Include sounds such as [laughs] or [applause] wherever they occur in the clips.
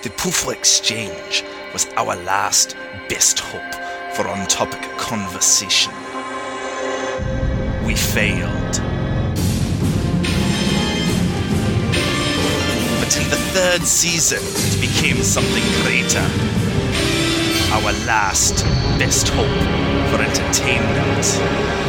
The Poufwa Exchange was our last best hope for on topic conversation. We failed. But in the third season, it became something greater. Our last best hope for entertainment.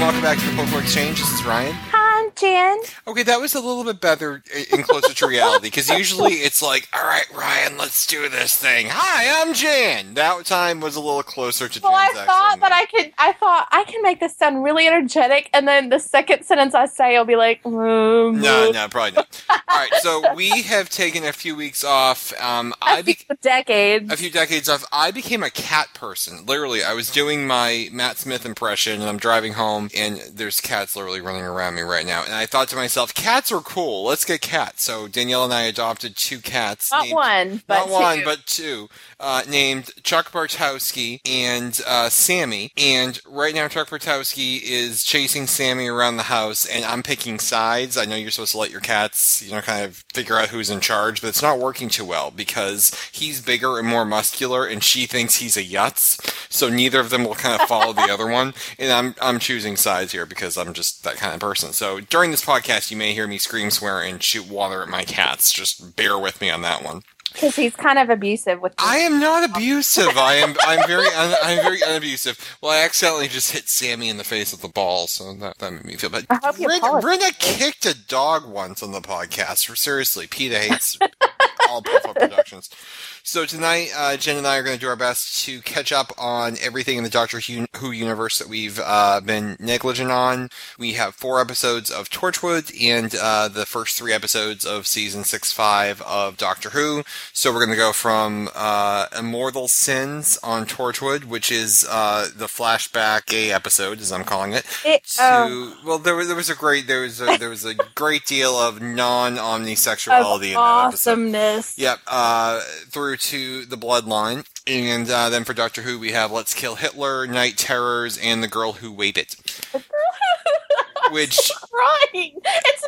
Welcome back to the Poufwa Exchange. This is Ryan. Hi, Okay, that was a little bit better and closer to reality because usually it's like, all right, Ryan, let's do this thing. Hi, I'm Jen. That time was a little closer to Well, I thought that I could. I thought I can make this sound really energetic, and then the second sentence I say, I'll be like, mm, No, no, probably not. All right, so we have taken a few weeks off. Um, I a be- few decades. a few decades off. I became a cat person. Literally, I was doing my Matt Smith impression, and I'm driving home, and there's cats literally running around me right now. And I thought to myself, cats are cool. Let's get cats. So Danielle and I adopted two cats. Not named- one, but not one, but two, uh, named Chuck Bartowski and uh, Sammy. And right now, Chuck Bartowski is chasing Sammy around the house, and I'm picking sides. I know you're supposed to let your cats, you know, kind of figure out who's in charge, but it's not working too well because he's bigger and more muscular, and she thinks he's a yutz. So neither of them will kind of follow the [laughs] other one, and I'm I'm choosing sides here because I'm just that kind of person. So during this podcast, you may hear me scream, swear, and shoot water at my cats. Just bear with me on that one. Because he's kind of abusive with. I am not abusive. I am. [laughs] I'm very. Un, I'm very unabusive. Well, I accidentally just hit Sammy in the face with the ball, so that, that made me feel bad. I hope Brenda. Brenda kicked a dog once on the podcast. Seriously, PETA hates all Poufwa Productions. So tonight, uh, Jen and I are going to do our best to catch up on everything in the Doctor Who universe that we've uh, been negligent on. We have four episodes of Torchwood and uh, the first three episodes of season six five of Doctor Who. So we're going to go from uh, Immortal Sins on Torchwood, which is uh, the flashback gay episode, as I'm calling it. It, To oh, well, there was there was a great there was a, [laughs] there was a great deal of non omnisexuality in that episode. awesomeness. Yep, uh, through to the bloodline. And uh, then for Doctor Who, we have Let's Kill Hitler, Night Terrors, and The Girl Who Waited. Which, [laughs] Crying. It's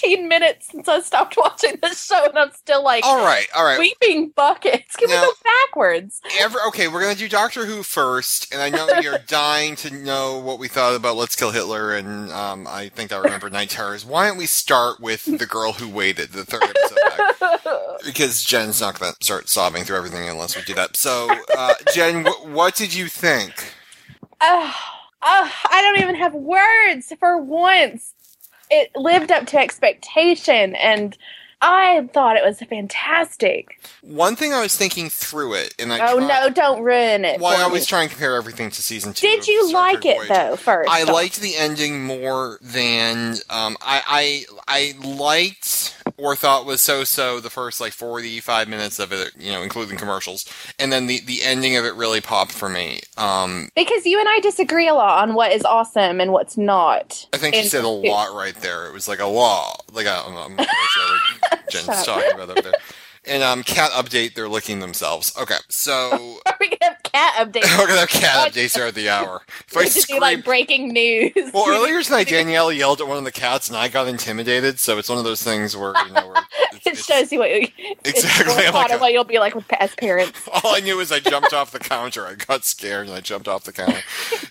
14 minutes since I stopped [laughs] watching this show, and I'm still like all right, all right. weeping buckets. Can Now- we go backwards? Okay, we're to do Doctor Who first. And I know you're [laughs] dying to know what we thought about Let's Kill Hitler, and um, I think I remember Night Terrors. Why don't we start with The Girl Who Waited, the third episode back? [laughs] Because Jen's not to start sobbing through everything unless we do that. So, uh, Jen, wh- what did you think? Oh, oh, I don't even have words for once. It lived up to expectation, and I thought it was fantastic. One thing I was thinking through it, and I oh no, don't ruin it. Why I always try and compare everything to season two. Did you like it Voyager. though? First, I off? liked the ending more than um, I, I I liked or thought was so so the first like forty five minutes of it, you know, including commercials, and then the the ending of it really popped for me. Um, because you and I disagree a lot on what is awesome and what's not. I think in- said a lot right there. It was like a law, like I don't know, I'm not sure what Jen's talking about up there. And um, cat update, they're licking themselves. Okay, so Are [laughs] we gonna have cat updates? we're gonna have cat updates throughout the hour. [laughs] If I just scream, like breaking news. Well, earlier [laughs] tonight, Danielle yelled at one of the cats, and I got intimidated. So it's one of those things where you know, where it's, it shows you what you, Exactly, like of a- what you'll be like with as parents. all I knew is I jumped off the counter. I got scared and I jumped off the counter.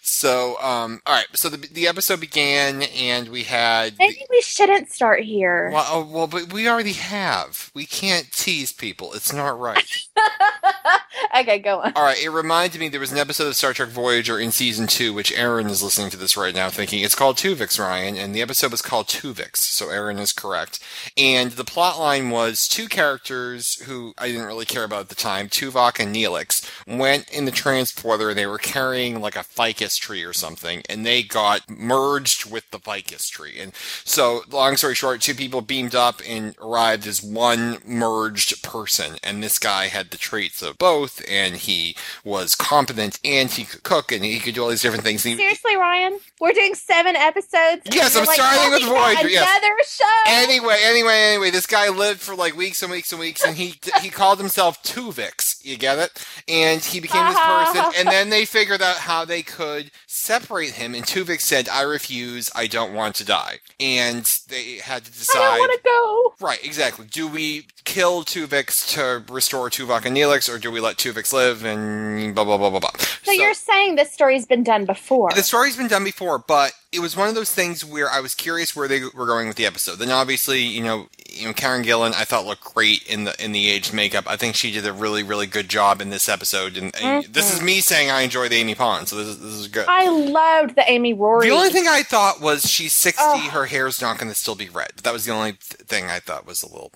So, um, all right. So the the episode began, and we had. Maybe we shouldn't start here. well, oh, well, but we already have. We can't tease people. It's not right. [laughs] okay, go on. All right, it reminded me there was an episode of Star Trek Voyager in season two, which Aaron is listening to this right now, thinking it's called Tuvix, Ryan, and the episode was called Tuvix, so Aaron is correct. And the plot line was two characters who I didn't really care about at the time, Tuvok and Neelix, went in the transporter and they were carrying like a ficus tree or something, and they got merged with the ficus tree. And so, long story short, two people beamed up and arrived as one merged person, and this guy had the traits of both, and he was competent, and he could cook, and he could do all these different things. Seriously, Ryan, we're doing seven episodes. Yes, I'm like, starting oh, with talking about Voyager, yes. Another show. Anyway, anyway, anyway, this guy lived for like weeks and weeks and weeks, and he he called himself Tuvix. You get it? And he became this person, and then they figured out how they could separate him, and Tuvix said, "I refuse. I don't want to die." And they had to I decide. don't want to go. Right, exactly. Do we kill Tuvix to restore Tuvok and Neelix, or do we let Tuvix live and blah blah blah blah blah? So, you're saying this story's been done before? the story's been done before, but it was one of those things where I was curious where they were going with the episode. Then obviously, you know, you know, Karen Gillan, I thought looked great in the in the aged makeup. I think she did a really really good job in this episode. And, and mm-hmm. this is me saying I enjoy the Amy Pond, so this is this is good. I loved the Amy Rory. The only thing I thought was she's 60, Oh. her hair's not going to still be red. That was the only th- thing I thought was a little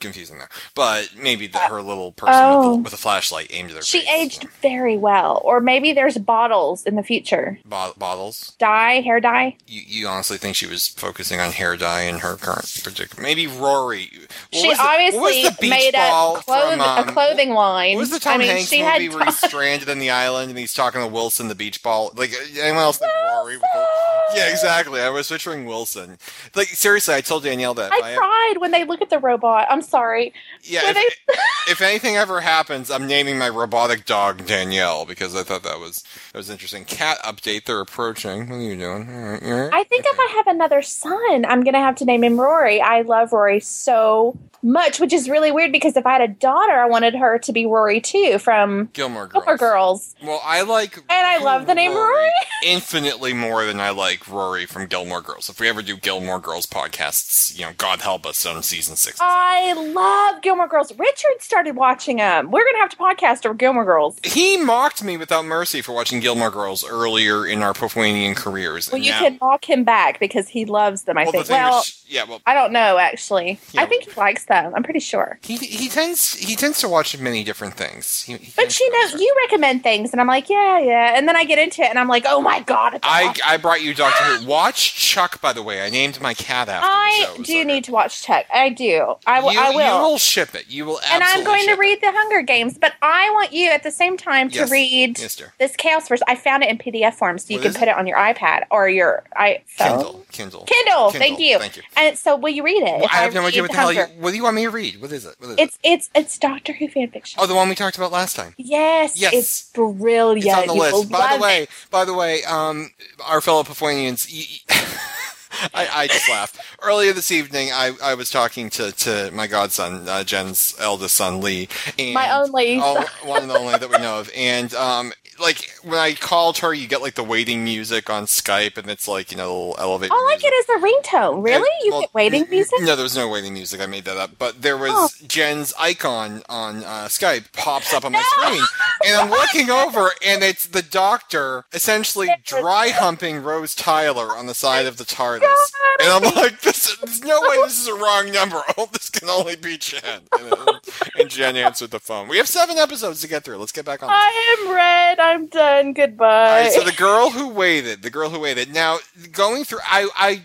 confusing there. But maybe that her little person Oh. with, the, with a flashlight aimed at her she face, aged you know. very well, or maybe there's bottles in the future. Bo- bottles. Dye, hair dye. You, you honestly think she was focusing on hair dye in her current particular? Maybe Rory. What she was the- obviously the made a, cloth- from, um, a clothing line. What was the Tom I mean, Hanks she movie had where he's stranded on the island and he's talking to Wilson, the beach ball? Like anyone else think Rory? Yeah, exactly. I was picturing Wilson. Like seriously, I told Danielle that. I I- cried when they look at the robot. I'm sorry. Yeah, if, they- [laughs] if anything ever happens, I'm naming my robotic dog Danielle because I thought that was that was interesting. Cat update. They're approaching. What are you doing? All right, you all right? I think if I have another son, I'm gonna have to name him Rory. I love Rory so much, which is really weird because if I had a daughter, I wanted her to be Rory too from Gilmore Girls. Gilmore Girls. Well, I like And I love the name Rory. infinitely more than I like Rory from Gilmore Girls. If we ever do Gilmore Girls podcasts, you know, God help us on season six. I love Gilmore Girls. Richard started watching them. We're gonna have to podcast over Gilmore Girls. he mocked me without mercy for watching Gilmore Girls earlier in our Poufwanian careers. Well, and you now- can mock him back because he loves them. I well, think. thing Well, is, yeah, well, I don't know actually. Yeah. I think he likes them. I'm pretty sure. he he tends he tends to watch many different things. He, he But you know, you recommend things, and I'm like, yeah, yeah, and then I get into it, and I'm like, oh my god, it's I, awesome. I brought you Doctor Who. Watch Chuck, by the way. I named my cat after I the do need to watch Chuck. I do. I will. You, I will. You will ship it. You will and I'm going to ship it. read the Hunger Games, but I want you at the same time to Yes. read Yes, this Chaos Verse. I found it in PDF form, so you What can put it on your iPad or your iPhone. Kindle. Kindle. Kindle. Thank you. Thank you. And so, will you read it? Well, I have no idea what the hell you. What do you want me to read? What is it? What is It's it? it's it's Doctor Who fan fiction. Oh, the one we talked about last time. yes, Yes. it's brilliant. It's on the You list. By the way, it. by the way, um, our fellow Poufwanians. [laughs] I, I just laughed. Earlier this evening, I, I was talking to, to my godson, uh, Jen's eldest son, Lee. And My [laughs] only Oh, one and only that we know of. And, um, like, when I called her, you get, like, the waiting music on Skype, and it's, like, you know, a little elevator All I music. get is a ringtone. Really? And- you well, get waiting music? No, there was no waiting music. I made that up. But there was Oh. Jen's icon on uh, Skype pops up on my No! screen, and I'm [laughs] looking over, and it's the Doctor essentially dry humping Rose Tyler on the side of the TARDIS, and I'm like, this, "There's no way this is a wrong number. [laughs] Oh, this can only be Jen." And, and Jen answered the phone. We have seven episodes to get through. Let's get back on. this. I am red. I'm done. Goodbye. right, so the girl who waited, the girl who waited. Now, going through, I, I,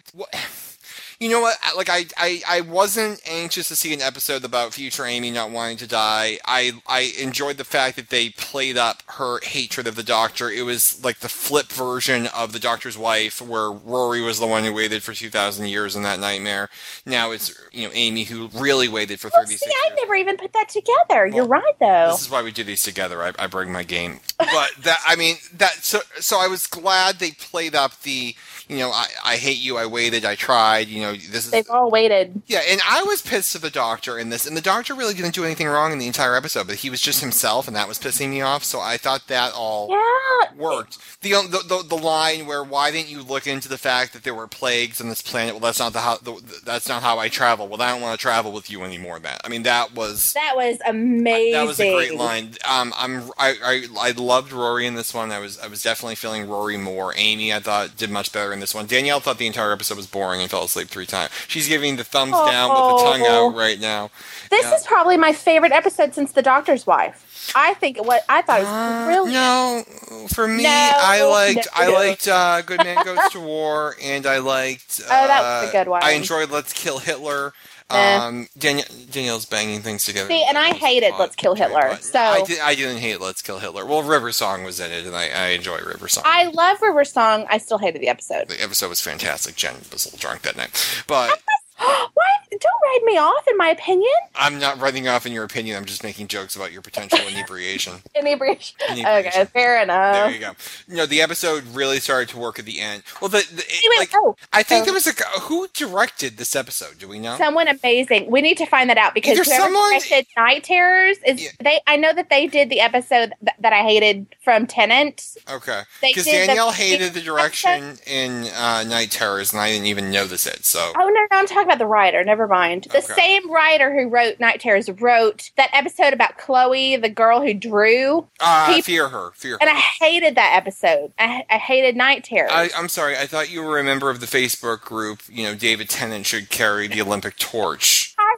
you know what? Like, I, I, I wasn't anxious to see an episode about future Amy not wanting to die. I, I enjoyed the fact that they played up her hatred of the Doctor. It was like the flip version of the Doctor's wife, where Rory was the one who waited for two thousand years in that nightmare. Now it's you know Amy who really waited for Well, thirty see, six. I never even put that together. You're right, though. This is why we do these together. I, I bring my game, but that I mean that. So so I was glad they played up the. You know, I, I hate you. I waited. I tried. You know, this is They've all waited. yeah. And I was pissed at the doctor in this, and the doctor really didn't do anything wrong in the entire episode, but he was just himself, and that was pissing me off. So I thought that all Yeah. worked. The, the the the line where why didn't you look into the fact that there were plagues on this planet? Well, that's not the how the, that's not how I travel. Well, I don't want to travel with you anymore. That I mean, that was That was amazing. that was a great line. Um, I'm I, I I loved Rory in this one. I was I was definitely feeling Rory more. Amy, I thought did much better in this one. Danielle thought the entire episode was boring and fell asleep three times. She's giving the thumbs down with the tongue Oh. out right now. This Yeah. is probably my favorite episode since The Doctor's Wife. I think what I thought it was Uh, brilliant. no, for me, No, I liked I liked uh, Good Man Goes to War, and I liked. Uh, Oh, that was a good one. I enjoyed Let's Kill Hitler. Eh. Um, Danielle, Danielle's banging things together. See, and I hated Let's Kill Hitler, so- I, did, I didn't hate Let's Kill Hitler. Well, River Song was in it, and I, I enjoy River Song. I love River Song. I still hated the episode. the episode was fantastic. Jen was a little drunk that night, but [gasps] Why don't write me off in my opinion. I'm not writing off in your opinion. I'm just making jokes about your potential inebriation. Inebriation. [laughs] Inebriation. Okay, fair enough. There you go. No, the episode really started to work at the end. Well, the, the it- Anyway, like oh, I think oh. there was a who directed this episode. Do we know? someone amazing. We need to find that out because Either whoever someone- directed Night Terrors is Yeah. they. I know that they did the episode th- that I hated from Tennant. Okay, because did the- Danielle hated the direction in uh, Night Terrors, and I didn't even notice it. So Oh no, no, I'm talking about the writer. Never mind. The Okay. same writer who wrote Night Terrors wrote that episode about Chloe, the girl who drew, uh, he- fear her, fear her. and I hated that episode. I, I hated Night Terrors. I, I'm sorry. I thought you were a member of the Facebook group. You know, David Tennant should carry the Olympic torch, I-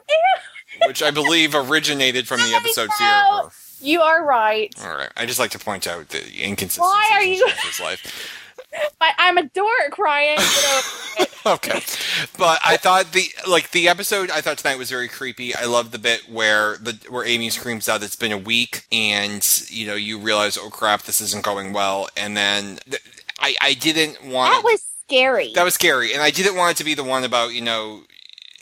which I believe originated from the episode Fear. Her. you are right. All right. I just like to point out the inconsistencies Why are in you- Jennifer's life. I, I'm a dork, Ryan. You know, [laughs] okay. But i thought the like the episode i thought tonight was very creepy. I love the bit where the where amy screams out it's been a week and you know you realize oh crap this isn't going well. And then th- i i didn't want that was scary. that was scary. And i didn't want it to be the one about you know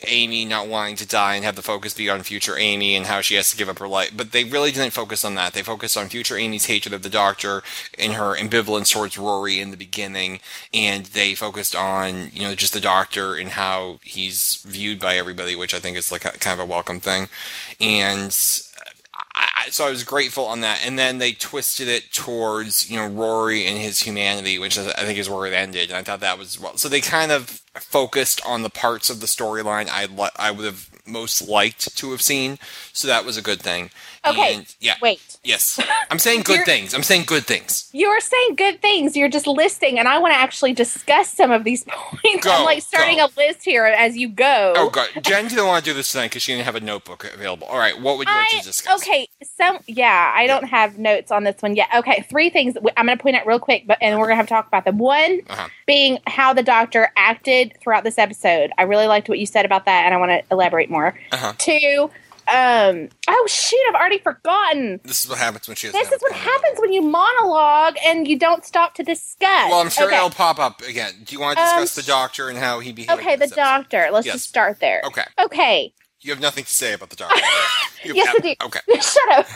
Amy not wanting to die and have the focus be on future Amy and how she has to give up her life. But they really didn't focus on that. They focused on future Amy's hatred of the doctor and her ambivalence towards Rory in the beginning. And they focused on, you know, just the doctor and how he's viewed by everybody, which I think is like a, kind of a welcome thing. And I, so I was grateful on that, and then they twisted it towards you know Rory and his humanity, which is, I think is where it ended, and I thought that was well. So they kind of focused on the parts of the storyline I I would have most liked to have seen, so that was a good thing. Okay, And, yeah. Wait. Yes, [laughs] I'm saying good things. I'm saying good things. You're saying good things. You're just listing, and I want to actually discuss some of these [laughs] points. Go, I'm like starting go. a list here as you go. Oh god, Jen didn't want to do this tonight because she didn't have a notebook available. All right, what would you like to discuss? okay, some yeah, I don't have notes on this one yet. Okay, three things I'm going to point out real quick, but and we're going to have to talk about them. One Uh-huh. being how the doctor acted throughout this episode. I really liked what you said about that, and I want to elaborate more. Uh-huh. Two, um, oh shoot, I've already forgotten. This is what happens when she This is what happens when you monologue and you don't stop to discuss. Well, I'm sure okay. it'll pop up again. Do you want to Um, discuss the doctor and how he behaved? Okay, the episode? doctor. Let's Yes. just start there. Okay, Okay. you have nothing to say about the doctor. [laughs] Yes, have- I do. Okay, [laughs] Shut up.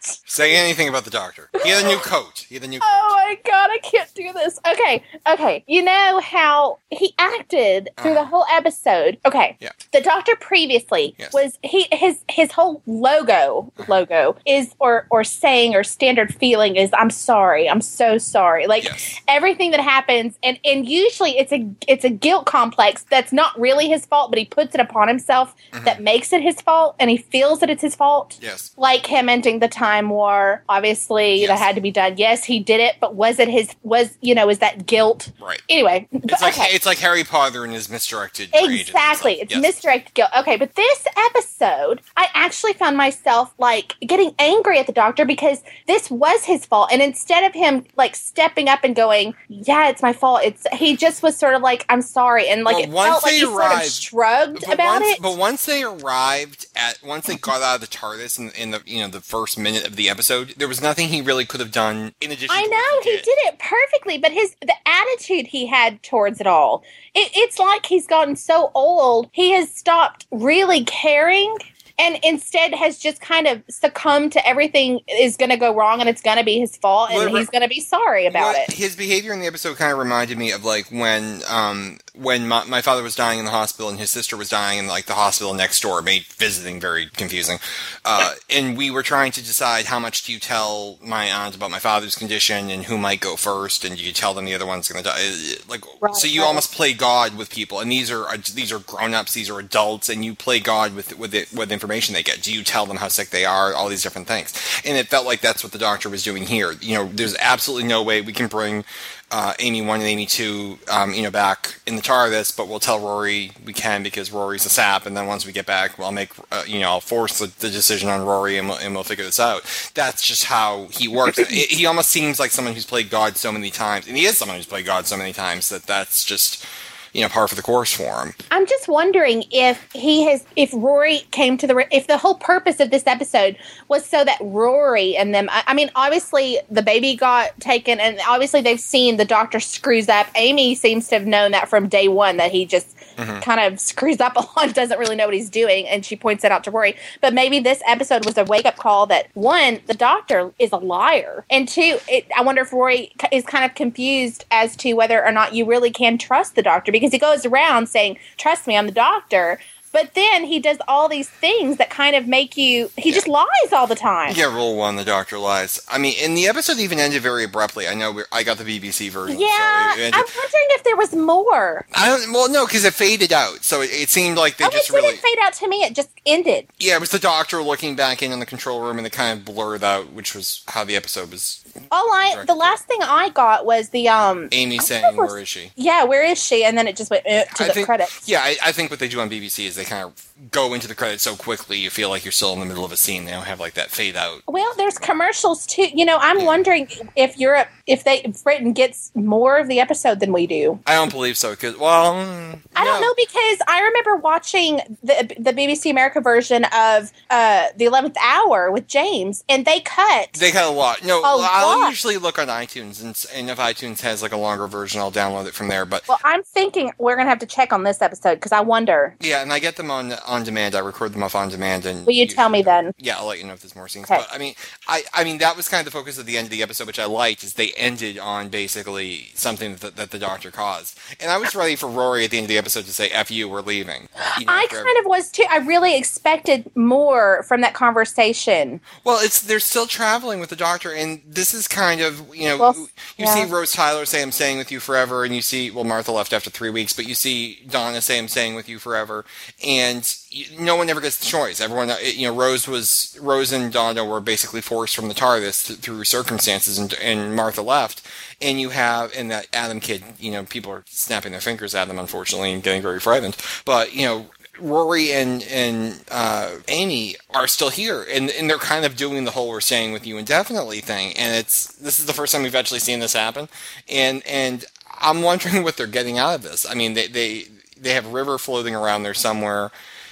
Say anything about the doctor. He had a new coat. He had a new coat. Oh my god, I can't do this. Okay, okay. You know how he acted through the whole episode. Okay. Yeah. The doctor previously Yes. was he his his whole logo logo is or or saying or standard feeling is I'm sorry. I'm so sorry. Like Yes. everything that happens and and usually it's a it's a guilt complex that's not really his fault, but he puts it upon himself Mhm. that makes it his fault and he feels that it's his fault Yes. like him ending the time war obviously that had to be done. Yes he did it but was it his was you know is that guilt? Right. anyway It's but- like okay. it's like Harry Potter and his misdirected exactly. It's Yes. misdirected guilt. Okay but this episode i actually found myself like getting angry at the doctor because this was his fault. And instead of him like stepping up and going yeah it's my fault. It's he just was sort of like i'm sorry. And like Well, it once felt like he sort of shrugged about once, it. but once they arrived at, once they got out of the TARDIS in, in the you know the first minute of the episode, there was nothing he really could have done in addition. I know he he did it perfectly, but his the attitude he had towards it all, it, it's like he's gotten so old, he has stopped really caring. And instead has just kind of succumbed to everything is going to go wrong and it's going to be his fault and Well, he's going to be sorry about it. His behavior in the episode kind of reminded me of like when um when my, my father was dying in the hospital and his sister was dying in like the hospital next door. Made visiting very confusing. Uh, and we were trying to decide how much do you tell my aunt about my father's condition and who might go first, and do you tell them the other one's going to die? Like Right, so, you right. almost play God with people, and these are these are grown ups, these are adults, and you play God with with it with information they get. Do you tell them how sick they are? All these different things, and it felt like that's what the doctor was doing here. You know, there's absolutely no way we can bring uh, Amy one and Amy two, um, you know, back in the TARDIS, but we'll tell Rory we can because Rory's a sap, and then once we get back, we'll make, uh, you know, I'll force the, the decision on Rory, and we'll, and we'll figure this out. That's just how he works. [laughs] It- he almost seems like someone who's played God so many times, and he is someone who's played God so many times that that's just you know par for the course for him. I'm just wondering if he has, if Rory came to the, if the whole purpose of this episode was so that Rory and them, I, I mean, obviously the baby got taken, and obviously they've seen the doctor screws up. Amy seems to have known that from day one that he just Mhm. kind of screws up [laughs] a lot, doesn't really know what he's doing, and she points it out to Rory. But maybe this episode was a wake up call that one, the doctor is a liar, and two, it, I wonder if Rory is kind of confused as to whether or not you really can trust the doctor because he goes around saying, "Trust me, I'm the doctor." But then he does all these things that kind of make you. He just lies all the time. Yeah, rule one, the doctor lies. I mean, and the episode even ended very abruptly. I know we're, I got the BBC version. Yeah, so I'm wondering if there was more. I don't. Well, no, because it faded out, so it, it seemed like they oh, just it didn't really. fade out to me. It just ended. Yeah, it was the doctor looking back in on the control room, and it kind of blurred out, which was how the episode was. All I, the last thing I got was the um. Amy I saying, thought it was- "Where is she?" Yeah, where is she? And then it just went uh, to I the think- credits. Yeah, I, I think what they do on BBC is they kind of go into the credits so quickly you feel like you're still in the middle of a scene. They don't have like that fade out. Well, there's commercials too. You know, I'm Yeah. wondering if Europe, if they, if Britain gets more of the episode than we do. I don't believe so because well, mm, I don't no. know because I remember watching the the BBC America version of uh, the Eleventh Hour with James, and they cut. They cut a lot. No, A I'll usually look on iTunes, and, and if iTunes has like a longer version, I'll download it from there. But well, I'm thinking we're gonna have to check on this episode because I wonder. yeah, and I get them on on demand. I record them off on demand, and Will you tell me then? Yeah, I'll let you know if there's more scenes. Okay. But I mean, I I mean that was kind of the focus of the end of the episode, which I liked, is they ended on basically something that, that the doctor caused, and I was ready for Rory at the end of the episode to say "f you, we're leaving." You know, I kind of was too. I really expected more from that conversation. Well, it's they're still traveling with the doctor, and this is kind of you know Well, you yeah. see Rose Tyler say I'm staying with you forever, and you see well Martha left after three weeks, but you see Donna say I'm staying with you forever, and you, no one ever gets the choice. Everyone, uh, you know, Rose was Rose and Donna were basically forced from the TARDIS th- through circumstances, and, and Martha left, and you have and that Adam kid, you know, people are snapping their fingers at them unfortunately and getting very frightened, but you know. Rory and and uh, Amy are still here, and and they're kind of doing the whole "we're staying with you indefinitely" thing. And it's this is the first time we've actually seen this happen, and and I'm wondering [laughs] what they're getting out of this. I mean, they they they have River floating around there somewhere.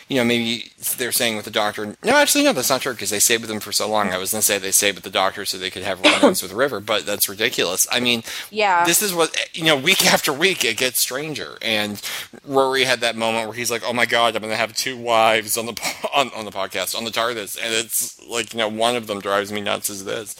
You know, maybe they're saying with the doctor. No, actually, no, that's not true because they stayed with him for so long. Mm-hmm. I was going to say they stayed with the doctor so they could have run-ins with River, but that's ridiculous. I mean, Yeah. this is what you know. Week after week, it gets stranger. And Rory had that moment where he's like, "Oh my god, I'm going to have two wives on the po- on, on the podcast on the TARDIS," and it's like you know, one of them drives me nuts. As this,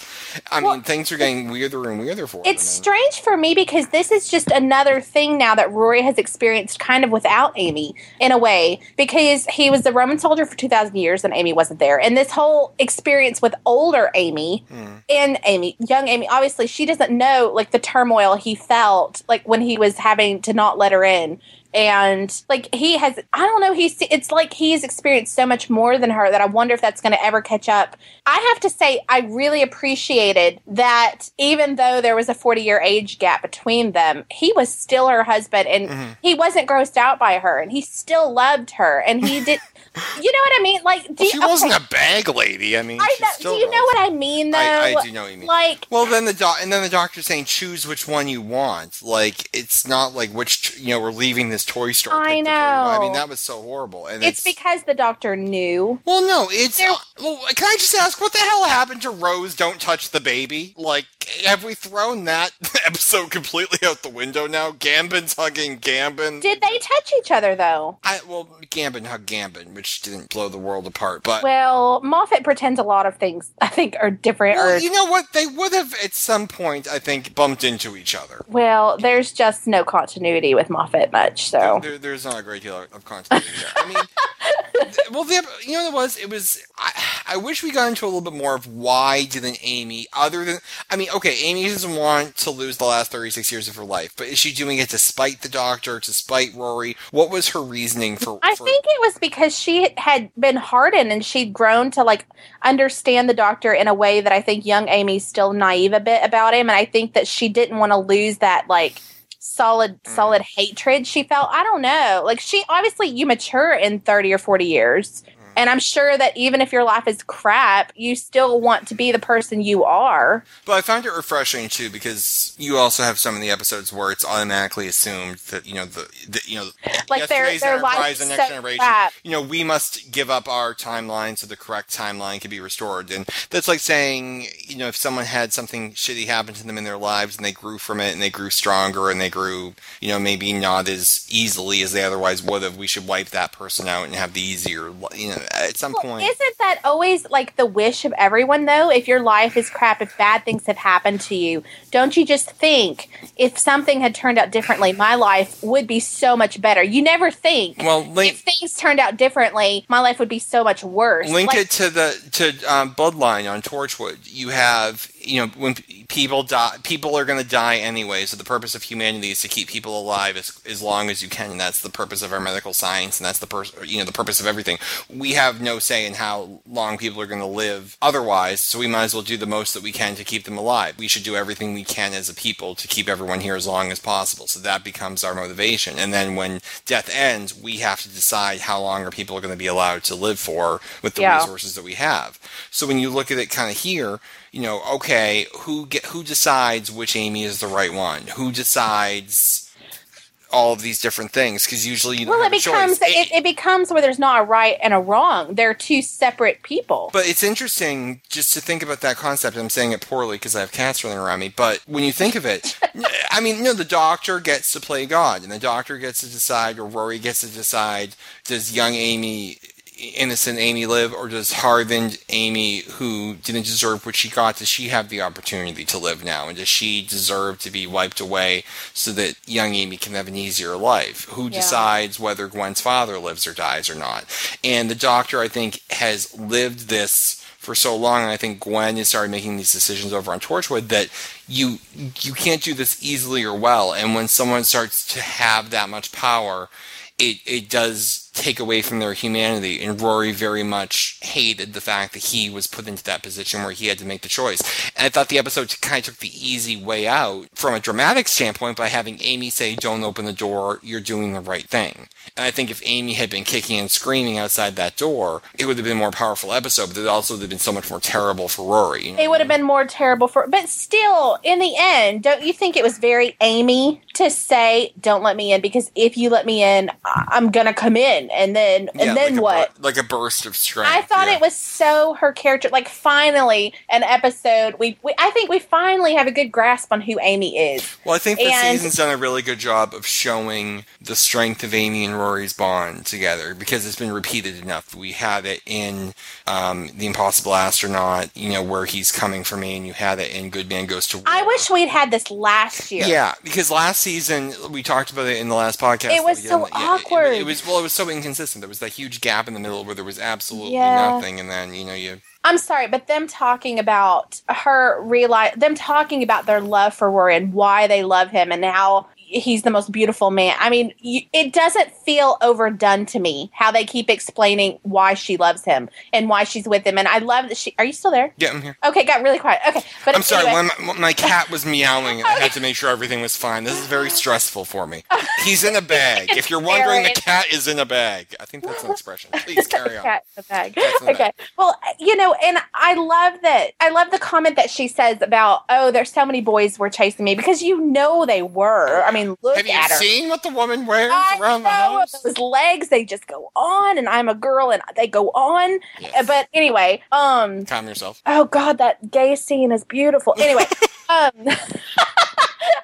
I Well- mean, things are getting weirder and weirder for It's them. strange for me because this is just another thing now that Rory has experienced kind of without Amy in a way because he was the Roman soldier for 2000 years and Amy wasn't there. And this whole experience with older Amy Hmm. and Amy, young Amy, obviously she doesn't know like the turmoil he felt like when he was having to not let her in. And like he has, I don't know, he's, it's like he's experienced so much more than her that I wonder if that's going to ever catch up. I have to say, I really appreciated that even though there was a 40 year age gap between them, he was still her husband and Mhm. he wasn't grossed out by her and he still loved her and he did, [laughs] you know what I mean? Like, Well, you- she okay, wasn't a bag lady. I mean, I know, still do you know what I mean though? I, I do know what you mean. Like, Well, then the doc, and then the doctor's saying choose which one you want. Like it's not like which you know we're leaving this toy store. I know. I mean that was so horrible. And it's because the doctor knew. well, no, it's There- uh, well. Can I just ask what the hell happened to Rose? Don't touch the baby. Like, have we thrown that [laughs] episode completely out the window now? Gambon's hugging Gambin. Did they touch each other though? I well, Gambin hugged Gambin, which didn't blow the world apart. But Well, Moffat pretends a lot of things [laughs] I think are different. well, or you know what? They would have at some point, I think, bumped into each other. well, there's just no continuity with Moffat much. So There, there's not a great deal of continuity there. I mean, [laughs] well, the, you know what it was? It was. I, I wish we got into a little bit more of why didn't Amy, other than, I mean, okay, Amy doesn't want to lose the last 36 years of her life, but is she doing it to spite the doctor, to spite Rory? What was her reasoning for? I for, think it was because she had been hardened and she'd grown to like understand the doctor in a way that I think young Amy's still naive a bit about him, and I think that she didn't want to lose that like solid mm. solid hatred she felt. I don't know. Like she obviously you mature in 30 or 40 years. And I'm sure that even if your life is crap, you still want to be the person you are. But I found it refreshing too because you also have some of the episodes where it's automatically assumed that you know the, the you know Like their their life is and so next generation. crap. You know, we must give up our timeline so the correct timeline can be restored. And that's like saying, you know, if someone had something shitty happen to them in their lives and they grew from it and they grew stronger and they grew, you know, maybe not as easily as they otherwise would have, we should wipe that person out and have the easier, you know, at some Well, point. isn't that always like the wish of everyone though? If your life is crap, if bad things have happened to you, don't you just think if something had turned out differently, my life would be so much better? You never think. well, link, if things turned out differently, my life would be so much worse. Link Like, it to the to um, Bloodline on Torchwood. You have you know when people die, people are going to die anyway. So the purpose of humanity is to keep people alive as as long as you can, and that's the purpose of our medical science, and that's the pers- you know the purpose of everything. We have no say in how long people are going to live otherwise, so we might as well do the most that we can to keep them alive. We should do everything we can as a people to keep everyone here as long as possible. So that becomes our motivation. And then when death ends, we have to decide how long are people going to be allowed to live for with the Yeah. resources that we have. So when you look at it kind of here, you know, okay, who get who decides which Amy is the right one? Who decides all of these different things? Because usually you don't well, it a becomes it, it becomes where there's not a right and a wrong. They're two separate people. But it's interesting just to think about that concept. I'm saying it poorly because I have cats running around me. But when you think of it, [laughs] I mean, you know, the doctor gets to play God, and the doctor gets to decide, or Rory gets to decide, does young Amy, innocent Amy, live, or does hardened Amy, who didn't deserve what she got, does she have the opportunity to live now, and does she deserve to be wiped away so that young Amy can have an easier life? Who Yeah. decides whether Gwen's father lives or dies or not? And the doctor, I think, has lived this for so long, and I think Gwen has started making these decisions over on Torchwood that you you can't do this easily or well. And when someone starts to have that much power, it it does take away from their humanity. And Rory very much hated the fact that he was put into that position where he had to make the choice. And I thought the episode kind of took the easy way out from a dramatic standpoint by having Amy say, "Don't open the door. You're doing the right thing." And I think if Amy had been kicking and screaming outside that door, it would have been a more powerful episode. But it also would have been so much more terrible for Rory. you know? It would have been more terrible for, but still, in the end, don't you think it was very Amy to say, "Don't let me in," because if you let me in, I'm gonna come in, and then and Yeah, then like what? bur- like a burst of strength. I thought yeah. it was so her character. Like finally, an episode. We, we I think we finally have a good grasp on who Amy is. Well, I think the And- season's done a really good job of showing the strength of Amy and Rory's bond together because it's been repeated enough. We had it in um, The Impossible Astronaut, you know, where he's coming for me, and you had it in Good Man Goes to War. I wish we'd had this last year. Yeah, because last season we talked about it in the last podcast. It was we so. Yeah, it- awkward. It, was well, it was so inconsistent. There was that huge gap in the middle where there was absolutely Yeah. nothing, and then you know you. I'm sorry, but them talking about her realize them talking about their love for Rory and why they love him and how he's the most beautiful man. I mean, you, it doesn't feel overdone to me how they keep explaining why she loves him and why she's with him. And I love that she. Are you still there? Yeah, I'm here. Okay, got really quiet. Okay, but I'm sorry. anyway. When my, my cat was meowing, I had to make sure everything was fine. This is very stressful for me. [laughs] He's in a bag. If you're wondering, the cat is in a bag. I think that's an expression. [laughs] Please carry on. Cat in the bag. Okay. bag. Well, you know, and I love that. I love the comment that she says about, "Oh, there's so many boys were chasing me," because you know they were. I mean, look Have you at her. seen what the woman wears I around the house? those legs; they just go on, and I'm a girl, and they go on. Yes. But anyway, um, Calm yourself. oh god, that gay scene is beautiful. [laughs] Anyway, um. [laughs]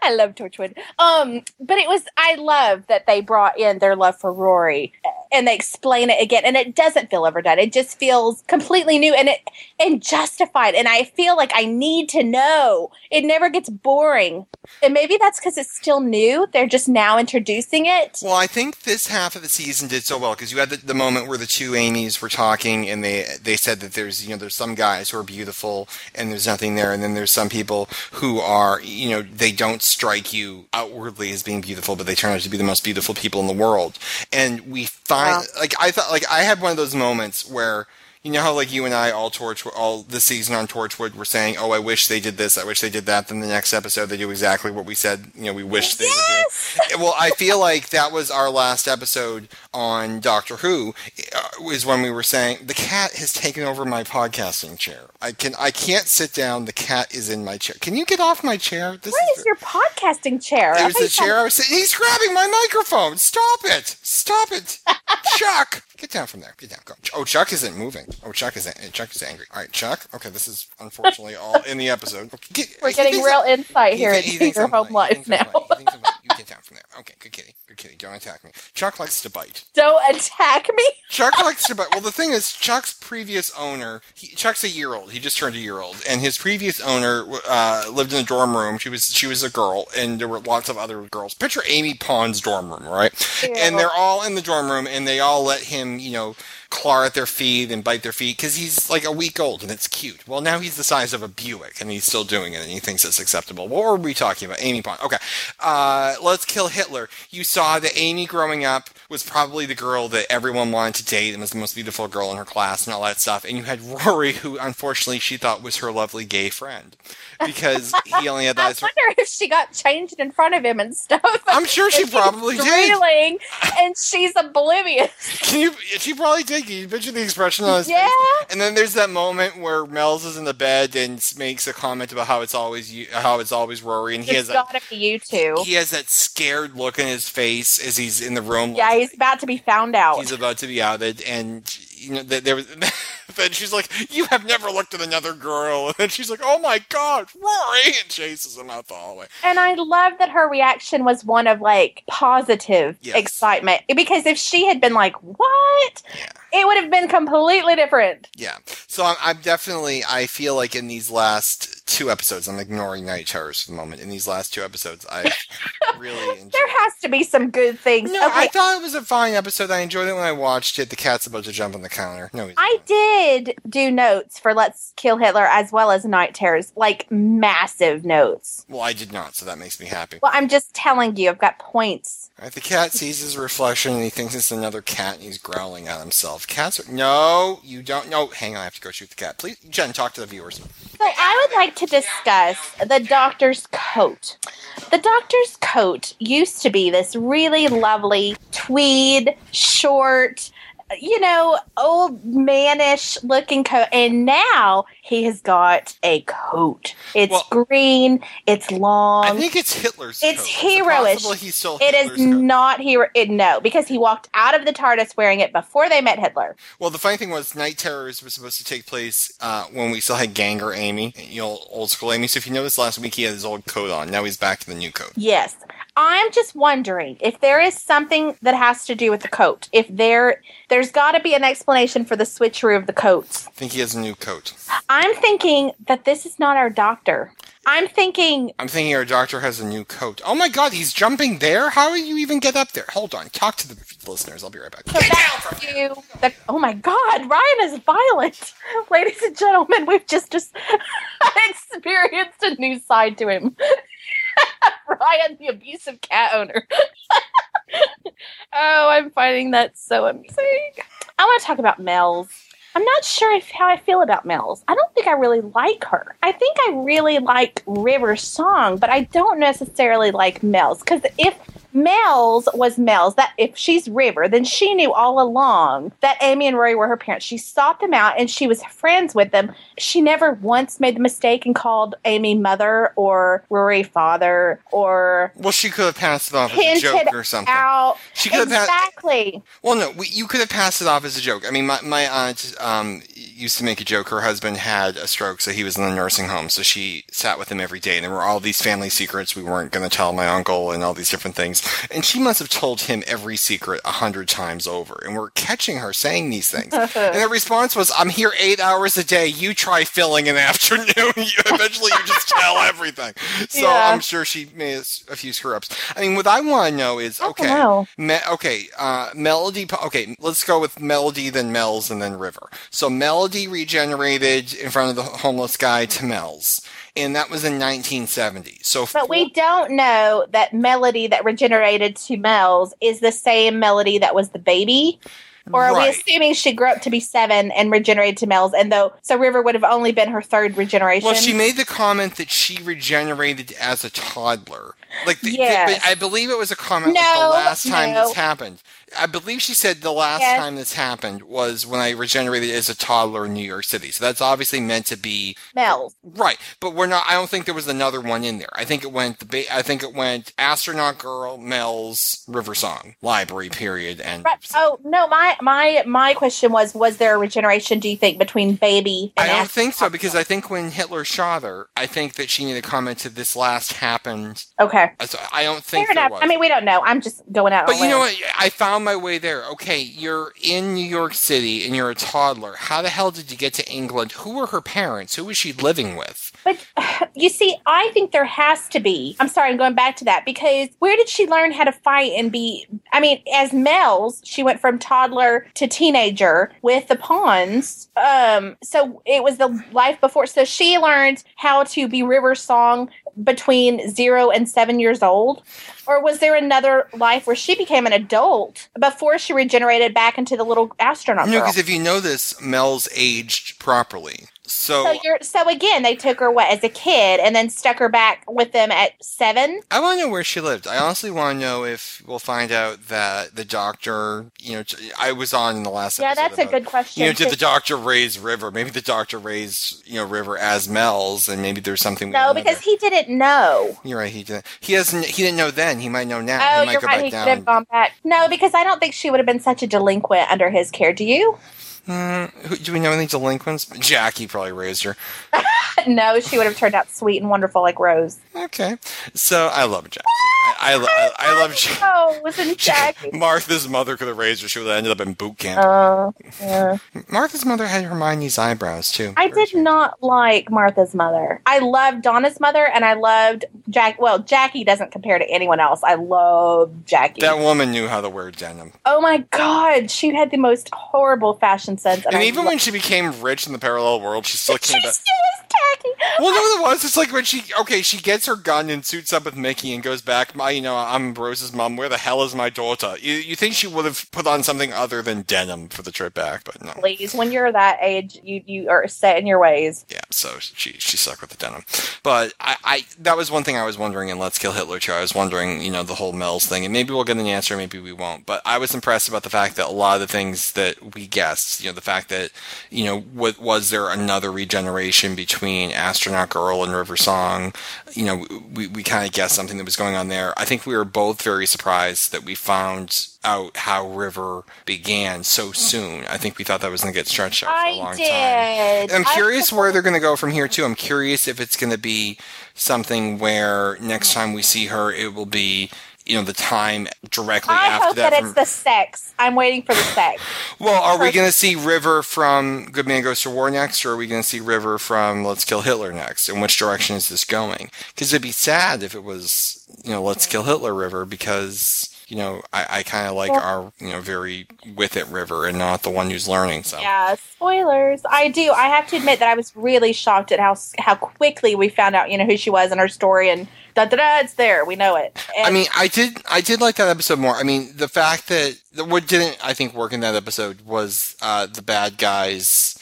I love Torchwood. Um, but it was I love that they brought in their love for Rory and they explain it again and it doesn't feel overdone. It just feels completely new and it and justified. And I feel like I need to know. It never gets boring. And maybe that's because it's still new. They're just now introducing it. Well, I think this half of the season did so well because you had the, the moment where the two Amy's were talking, and they they said that there's you know there's some guys who are beautiful and there's nothing there, and then there's some people who are you know they don't strike you outwardly as being beautiful, but they turn out to be the most beautiful people in the world. And we find Wow. like I thought like I had one of those moments where You know how like you and I all torch all this season on Torchwood were saying, "Oh, I wish they did this. I wish they did that." Then the next episode they do exactly what we said. You know, we wish they Yes! would do. [laughs] Well, I feel like that was our last episode on Doctor Who. Uh, when we were saying the cat has taken over my podcasting chair. I can I can't sit down. The cat is in my chair. Can you get off my chair? This What is your podcasting chair? it was the chair I was sitting. He's grabbing my microphone. Stop it! Stop it, [laughs] Chuck! Get down from there. Get down. Go. Oh, Chuck isn't moving. Oh, Chuck is Chuck is angry. All right, Chuck. Okay, this is unfortunately [laughs] all in the episode. Okay, We're getting real I'm- insight here he into thinks your home. Life now. funny. He thinks I'm funny. You get down from there. Okay, good kitty. Good kitty. Don't attack me. Chuck likes to bite. Don't attack me. Chuck likes to, bite. well, the thing is, Chuck's previous owner, he, Chuck's a year old. He just turned a year old, and his previous owner uh, lived in a dorm room. She was she was a girl, and there were lots of other girls. Picture Amy Pond's dorm room, right? And they're all in the dorm room, and they all let him, you know, claw at their feet and bite their feet because he's like a week old and it's cute. Well, now he's the size of a Buick, and he's still doing it, and he thinks it's acceptable. What were we talking about? Amy Pond. Okay, uh, let's kill Hitler. You saw that Amy growing up was probably the girl that everyone wanted to date and was the most beautiful girl in her class and all that stuff. And you had Rory, who unfortunately she thought was her lovely gay friend because [laughs] he only had I that. wonder if she got changed in front of him and stuff. I'm sure she probably did. [laughs] And she's oblivious. Can you? She probably did. Can you picture the expression on his Yeah. face? And then there's that moment where Mels is in the bed and makes a comment about how it's always you, how it's always Rory, and he has It's that gotta be you two. he has that scared look in his face as he's in the room. Yeah, he's about to be found out. he's about to be outed, and you know th- there was. [laughs] [laughs] Then she's like, "You have never looked at another girl," [laughs] and then she's like, "Oh my God, Rory!" [laughs] and chases him out the hallway. And I love that her reaction was one of like positive Yes. excitement. Because if she had been like, "What?" Yeah. it would have been completely different. Yeah. So I'm, I'm definitely, I feel like in these last two episodes, I'm ignoring Night Terrors for the moment. In these last two episodes, I [laughs] really enjoyed There has to be some good things. No, okay, I thought it was a fine episode. I enjoyed it when I watched it. The cat's about to jump on the counter. No, I not. did do notes for Let's Kill Hitler as well as Night Terrors, like massive notes. Well, I did not, so that makes me happy. Well, I'm just telling you, I've got points. Right, the cat sees his reflection and he thinks it's another cat and he's growling at himself. Cats are. No, you don't. No, hang on. I have to go shoot the cat. Please, Jen, talk to the viewers. So I would like to discuss the doctor's coat. The doctor's coat used to be this really lovely tweed, short, you know, old mannish looking coat, and now he has got a coat. It's Well- green, it's long. I think it's Hitler's. It's coat. Heroish. It's possible he stole it Hitler's is coat? not hero. It, no, because he walked out of the TARDIS wearing it before they met Hitler. Well, the funny thing was, Night Terrors was supposed to take place uh, when we still had Ganger Amy, you know, old school Amy. So if you noticed last week, he had his old coat on. Now he's back to the new coat. Yes. I'm just wondering if there is something that has to do with the coat. If there there's got to be an explanation for the switcheroo of the coats. I think he has a new coat. I'm thinking that this is not our doctor. I'm thinking I'm thinking our doctor has a new coat. Oh my god, he's jumping there? How did you even get up there? Hold on, talk to the listeners. I'll be right back. so back to the Oh my god, Ryan is violent. [laughs] Ladies and gentlemen, we've just, just [laughs] experienced a new side to him. [laughs] [laughs] Ryan, the abusive cat owner. [laughs] oh, I'm finding that so amusing. I want to talk about Mels. I'm not sure how I feel about Mels. I don't think I really like her. I think I really like River's song, but I don't necessarily like Mels because if Mels was Mels, that if she's River, then she knew all along that Amy and Rory were her parents. She sought them out and she was friends with them. She never once made the mistake and called Amy mother or Rory father or Well, she could have passed it off as a joke or something. out. She could have passed. Exactly. Well, no, we, you could have passed it off as a joke. I mean, my, my aunt um, used to make a joke. Her husband had a stroke, so he was in the nursing home. So she sat with him every day, and there were all these family secrets we weren't going to tell my uncle, and all these different things. And she must have told him every secret a hundred times over. And we're catching her saying these things. [laughs] and the response was, "I'm here eight hours a day. You try filling an [laughs] afternoon. You- [laughs] Eventually, you just tell everything." So Yeah. I'm sure she made a few screw ups. I mean, what I want to know is, okay. know. Me- okay, uh, Melody. Okay, let's go with Melody, then Mels, and then River. So Melody regenerated in front of the homeless guy to Mels, and that was in 1970. So, But we don't know that melody that regenerated to Mels is the same melody that was the baby. Or are we assuming she grew up to be seven and regenerated to Mels? And though, so River would have only been her third regeneration. Well, she made the comment that she regenerated as a toddler. Like, the, the- Yes. but I believe it was a comment like the No, last time no. this happened. I believe she said the last Yes. time this happened was when I regenerated as a toddler in New York City. So that's obviously meant to be Mels. right. But we're not. I don't think there was another one in there. I think it went. The ba- I think it went astronaut girl, Mels River Song library period and. Right. Oh no, my my my question was: Was there a regeneration? Do you think between baby? and I don't astronaut? think so because I think when Hitler shot her, I think that she made a comment to this last happened. Okay, So I don't think fair enough. was. I mean, we don't know. I'm just going out. But you know what? I found my way there. Okay, you're in New York City and you're a toddler. How the hell did you get to England? Who were her parents? Who was she living with? But [sighs] you see, I think there has to be. I'm sorry, I'm going back to that because where did she learn how to fight and be? I mean, as Mels, she went from toddler to teenager with the Ponds. Um, so it was the life before. So she learned how to be River Song between zero and seven years old. Or was there another life where she became an adult before she regenerated back into the little astronaut No, because if you know this, Mel's aged properly. So, So you're so again, they took her what as a kid and then stuck her back with them at seven. I want to know where she lived. I honestly want to know if we'll find out that the doctor, you know, I was on in the last Yeah, that's a good question. You know, did the doctor raise River? Maybe the doctor raised, you know, River as Mel's, and maybe there's something. no, because he didn't know. You're right. He didn't. He hasn't. He didn't know then. He might know now. Oh, he might you're right. He could have gone back. No, because I don't think she would have been such a delinquent under his care. Do you? Hmm, who- do we know any delinquents? Jackie probably raised her. [laughs] no, she would have turned out sweet and wonderful like Rose. Okay, so I love Jackie. I, I, lo- I, I love Jackie. Oh, wasn't Jackie? Martha's mother could have raised her. She would have ended up in boot camp. Oh, yeah. Martha's mother had Hermione's eyebrows too. I did sweet. not like Martha's mother. I loved Donna's mother, and I loved Jack. Well, Jackie doesn't compare to anyone else. I love Jackie. That woman knew how to wear denim. oh my god, she had the most horrible fashion sense. And I even lo- when she became rich in the parallel world, she still [laughs] she came still back. was Jackie. Well, no, it was. It's like when she okay, she gets her gun and suits up with Mickey and goes back. My, you know, I'm Rose's mom. Where the hell is my daughter? You, you think she would have put on something other than denim for the trip back, but no. Please, when you're that age, you you are set in your ways. Yeah, so she she stuck with the denim. But I, I that was one thing I was wondering in Let's Kill Hitler too. I was wondering, you know, the whole Mel's thing, and maybe we'll get an answer, maybe we won't. But I was impressed about the fact that a lot of the things that we guessed, you know, the fact that, you know, what was there another regeneration between Astronaut Girl and River Song? You know, we we kind of guessed something that was going on there. I think we were both very surprised that we found out how River began so soon. I think we thought that was going to get stretched out for a long I time. I'm curious where they're going to go from here too. I'm curious if it's going to be something where next time we see her, it will be you know the time directly I after hope that. that from- it's the sex. I'm waiting for the sex. well, are we going to see River from Good Man Goes to War next, or are we going to see River from Let's Kill Hitler next? In which direction is this going? Because it'd be sad if it was you know Let's Kill Hitler River because. You know, I, I kind of like Well- our, you know, very with it river and not the one who's learning. So, Yeah, spoilers. I do. I have to admit that I was really shocked at how how quickly we found out, you know, who she was and her story, and da da da. It's there. We know it. And I mean, I did, I did like that episode more. I mean, the fact that what didn't, I think, work in that episode was uh, the bad guys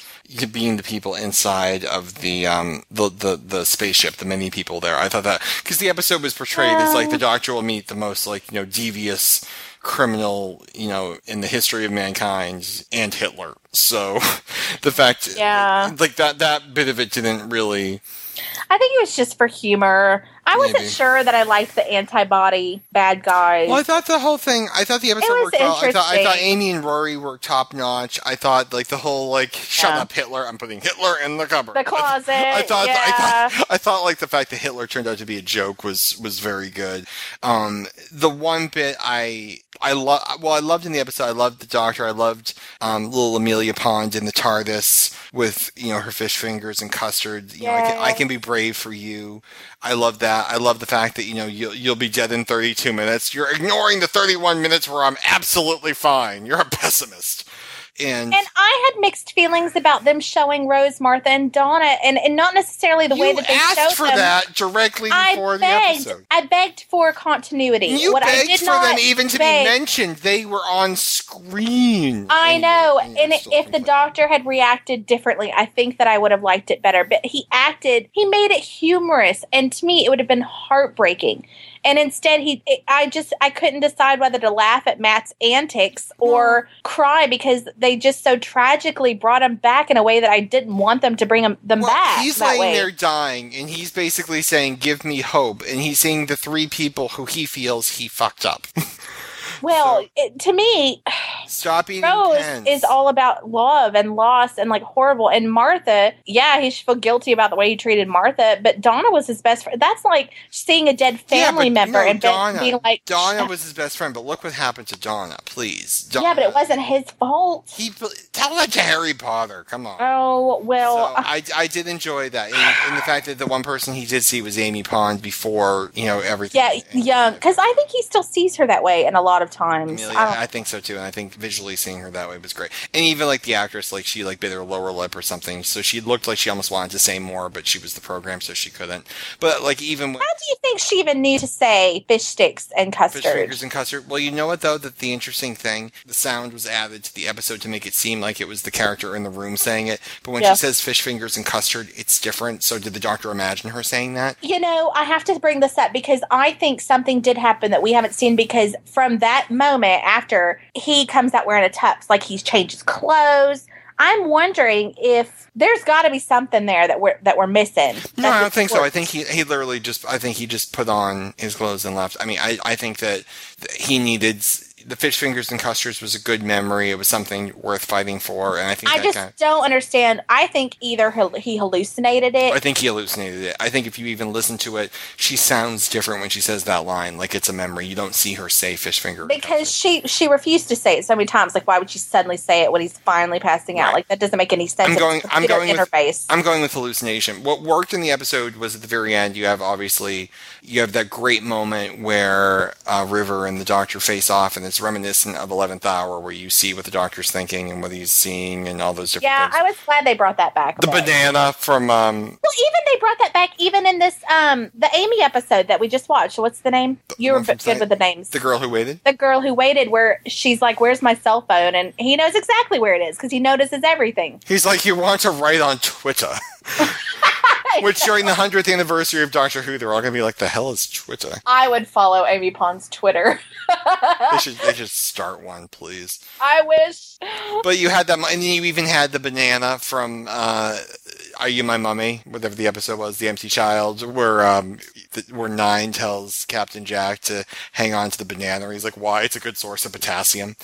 being the people inside of the um the the the spaceship, the many people there. I thought that because the episode was portrayed as like the Doctor will meet the most like you know devious criminal you know in the history of mankind and Hitler. So [laughs] the fact, Yeah. like that that bit of it didn't really. I think it was just for humor. I wasn't sure that I liked the antibody bad guys. Well, I thought the whole thing. I thought the episode was worked well. I thought, I thought. Amy and Rory were top notch. I thought like the whole like shut Yeah. up Hitler. I'm putting Hitler in the cupboard. The closet, I thought, I thought I thought like the fact that Hitler turned out to be a joke was was very good. Um, the one bit I I love well I loved in the episode. I loved the Doctor. I loved um, little Amelia Pond in the TARDIS with you know her fish fingers and custard. You know, I can, I can be brave for you. I love that. I love the fact that you know you'll you'll be dead in 32 minutes. You're ignoring the 31 minutes where I'm absolutely fine. You're a pessimist. And, And I had mixed feelings about them showing Rose, Martha, and Donna, and, and not necessarily the way that they asked showed for them. that directly I before the begged. episode. I begged for continuity. You what I begged did for not them even to beg- be mentioned. They were on screen. I And know, and still if the doctor had reacted differently, I think that I would have liked it better. But he acted, he made it humorous, and to me, it would have been heartbreaking. And instead, he, it, I just, I couldn't decide whether to laugh at Matt's antics or cry because they just so tragically brought him back in a way that I didn't want them to bring him, them Well, back. he's laying way. there dying, and he's basically saying, "Give me hope," and he's seeing the three people who he feels he fucked up. [laughs] Well, it, to me, [sighs] Stop eating Rose is all about love and loss and like horrible. And Martha, yeah, he should feel guilty about the way he treated Martha, but Donna was his best friend. That's like seeing a dead Yeah, family but member no, and Donna. being like, Donna was his best friend, but look what happened to Donna. Please, Donna. yeah, but it wasn't his fault. He tell that to Harry Potter. Come on. Oh well, so uh, I, I did enjoy that, and, and the fact that the one person he did see was Amy Pond before you know everything. yeah, young because I think he still sees her that way, and a lot of times. Amelia, I I think so too, and I think visually seeing her that way was great. And even like the actress, like she like bit her lower lip or something, so she looked like she almost wanted to say more, but she was the program, so she couldn't. But like even when How do you think she even knew to say fish sticks and custard? fish fingers and custard. Well, you know what though, that the interesting thing, the sound was added to the episode to make it seem like it was the character in the room saying it. But when Yeah. she says fish fingers and custard, it's different. So did the doctor imagine her saying that? You know, I have to bring this up because I think something did happen that we haven't seen because from that moment after he comes out wearing a tux, like he's changed his clothes. I'm wondering if there's got to be something there that we're that we're missing. No, I don't think so. I think he he literally just I think he just put on his clothes and left. I mean, I I think that he needed the fish fingers and custards was a good memory. It was something worth fighting for, and I think I just guy. don't understand. I think either he, he hallucinated it. I think he hallucinated it. I think if you even listen to it, she sounds different when she says that line, like it's a memory. You don't see her say fish finger. because she she refused to say it so many times. Like, why would she suddenly say it when he's finally passing out? Right. Like that doesn't make any sense. I'm going- I'm going with- interface. I'm going with hallucination. What worked in the episode was at the very end. You have obviously you have that great moment where uh, River and the Doctor face off, and it's reminiscent of Eleventh Hour, where you see what the Doctor's thinking and what he's seeing, and all those different yeah, things. I was glad they brought that back. the bit. banana from um, Well, even they brought that back even in this um the Amy episode that we just watched. What's the name? You were one from good with the names. the girl who waited. The girl who waited, where she's like, "Where's my cell phone?" and he knows exactly where it is because he notices everything. He's like, you want to write on Twitter. [laughs] [laughs] [laughs] Which during the hundredth anniversary of Doctor Who, they're all gonna be like, "The hell is Twitter?" I would follow Amy Pond's Twitter. [laughs] They should they should start one, please. I wish. But you had that, and you even had the banana from uh, "Are You My Mummy?" Whatever the episode was, the empty child, where um, where Nine tells Captain Jack to hang on to the banana. He's like, "Why? It's a good source of potassium."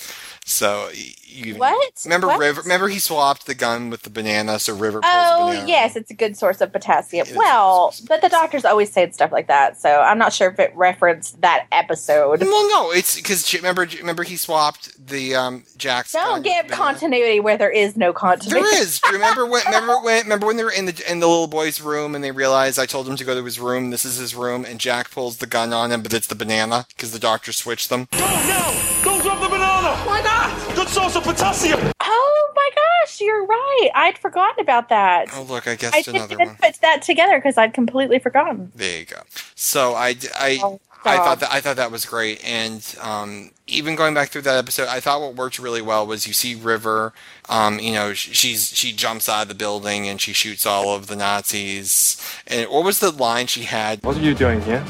So you What? Remember What? River? Remember he swapped the gun with the banana, so River. Pulls the Oh yes, it's a good source of potassium. It well, of but the doctors always said stuff like that, so I'm not sure if it referenced that episode. Well, no, it's because remember, remember he swapped the um, Jack's. Don't give continuity where there is no continuity. There is. Remember when? Remember [laughs] when? Remember when they were in the in the little boy's room and they realized I told him to go to his room. This is his room, and Jack pulls the gun on him, but it's the banana because the doctor switched them. Don't now! Don't drop the banana! Why not? Good source of potassium! Oh my gosh, you're right. I'd forgotten about that. Oh look, I guessed I didn't another even one. put that together because I'd completely forgotten. There you go. So I, I, Oh, I God. thought that I thought that was great, and um, even going back through that episode, I thought what worked really well was you see River, um, you know, she's she jumps out of the building and she shoots all of the Nazis. And what was the line she had? What are you doing here?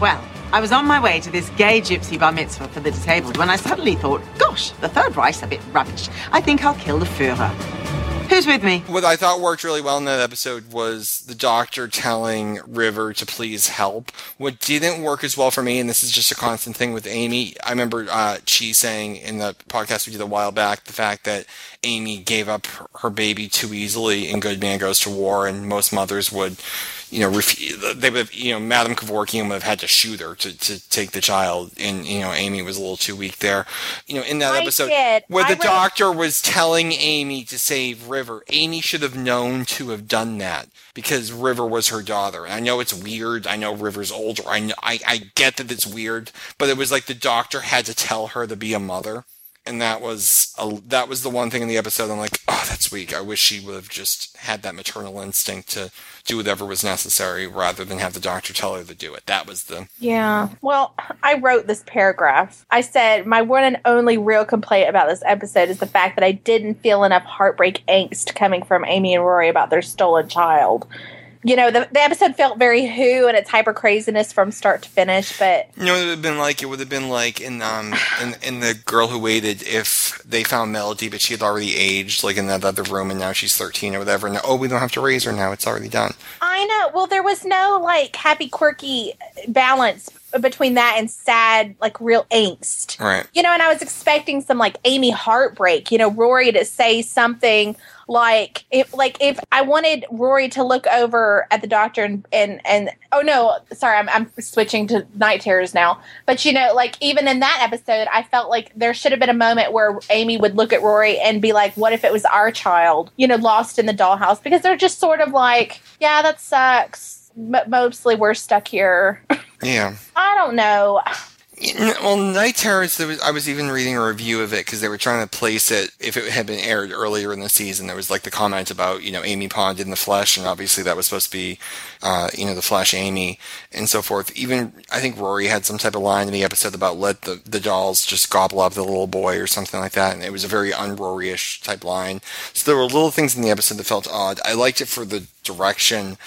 Well, I was on my way to this gay gypsy bar mitzvah for the disabled when I suddenly thought, gosh, the Third Reich's a bit rubbish. I think I'll kill the Führer. Who's with me? What I thought worked really well in that episode was the doctor telling River to please help. What didn't work as well for me, and this is just a constant thing with Amy, I remember uh, Chi saying in the podcast we did a while back the fact that Amy gave up her- baby too easily in Good Man Goes to War, and most mothers would, you know, ref- they would have, you know, Madame Kovarian would have had to shoot her to, to take the child, and, you know, Amy was a little too weak there. You know, in that I episode, did. where I the doctor was telling Amy to save River, Amy should have known to have done that because River was her daughter. And I know it's weird. I know River's older. I, know, I I get that it's weird, but it was like the doctor had to tell her to be a mother. And that was a, that was the one thing in the episode I'm like, oh, that's weak. I wish she would have just had that maternal instinct to do whatever was necessary rather than have the doctor tell her to do it. That was the Yeah. Well, I wrote this paragraph. I said, My one and only real complaint about this episode is the fact that I didn't feel enough heartbreak angst coming from Amy and Rory about their stolen child. You know, the, the episode felt very who and its hyper craziness from start to finish, but You know, it would have been like it would have been like in um in, in the girl who waited if they found Melody, but she had already aged, like in that other room, and now she's thirteen or whatever. And oh, we don't have to raise her now; it's already done. I know. Well, there was no like happy, quirky balance between that and sad, like real angst. Right. You know, and I was expecting some like Amy heartbreak, you know, Rory to say something like if like if I wanted Rory to look over at the doctor and and and oh no, sorry, I'm I'm switching to night terrors now. But you know, like even in that episode, I felt like there should have been a moment where Amy would look at Rory and be like, "What if it was our child?" You know, lost in the dollhouse because they're just sort of like, "Yeah, that sucks." But mostly we're stuck here. Yeah. I don't know. Well, Night Terrors, there was, I was even reading a review of it because they were trying to place it if it had been aired earlier in the season. There was like the comment about, you know, Amy Pond in the flesh, and obviously that was supposed to be, uh, you know, the Flesh Amy and so forth. Even, I think Rory had some type of line in the episode about let the, the dolls just gobble up the little boy or something like that, and it was a very un-Rory ish type line. So there were little things in the episode that felt odd. I liked it for the direction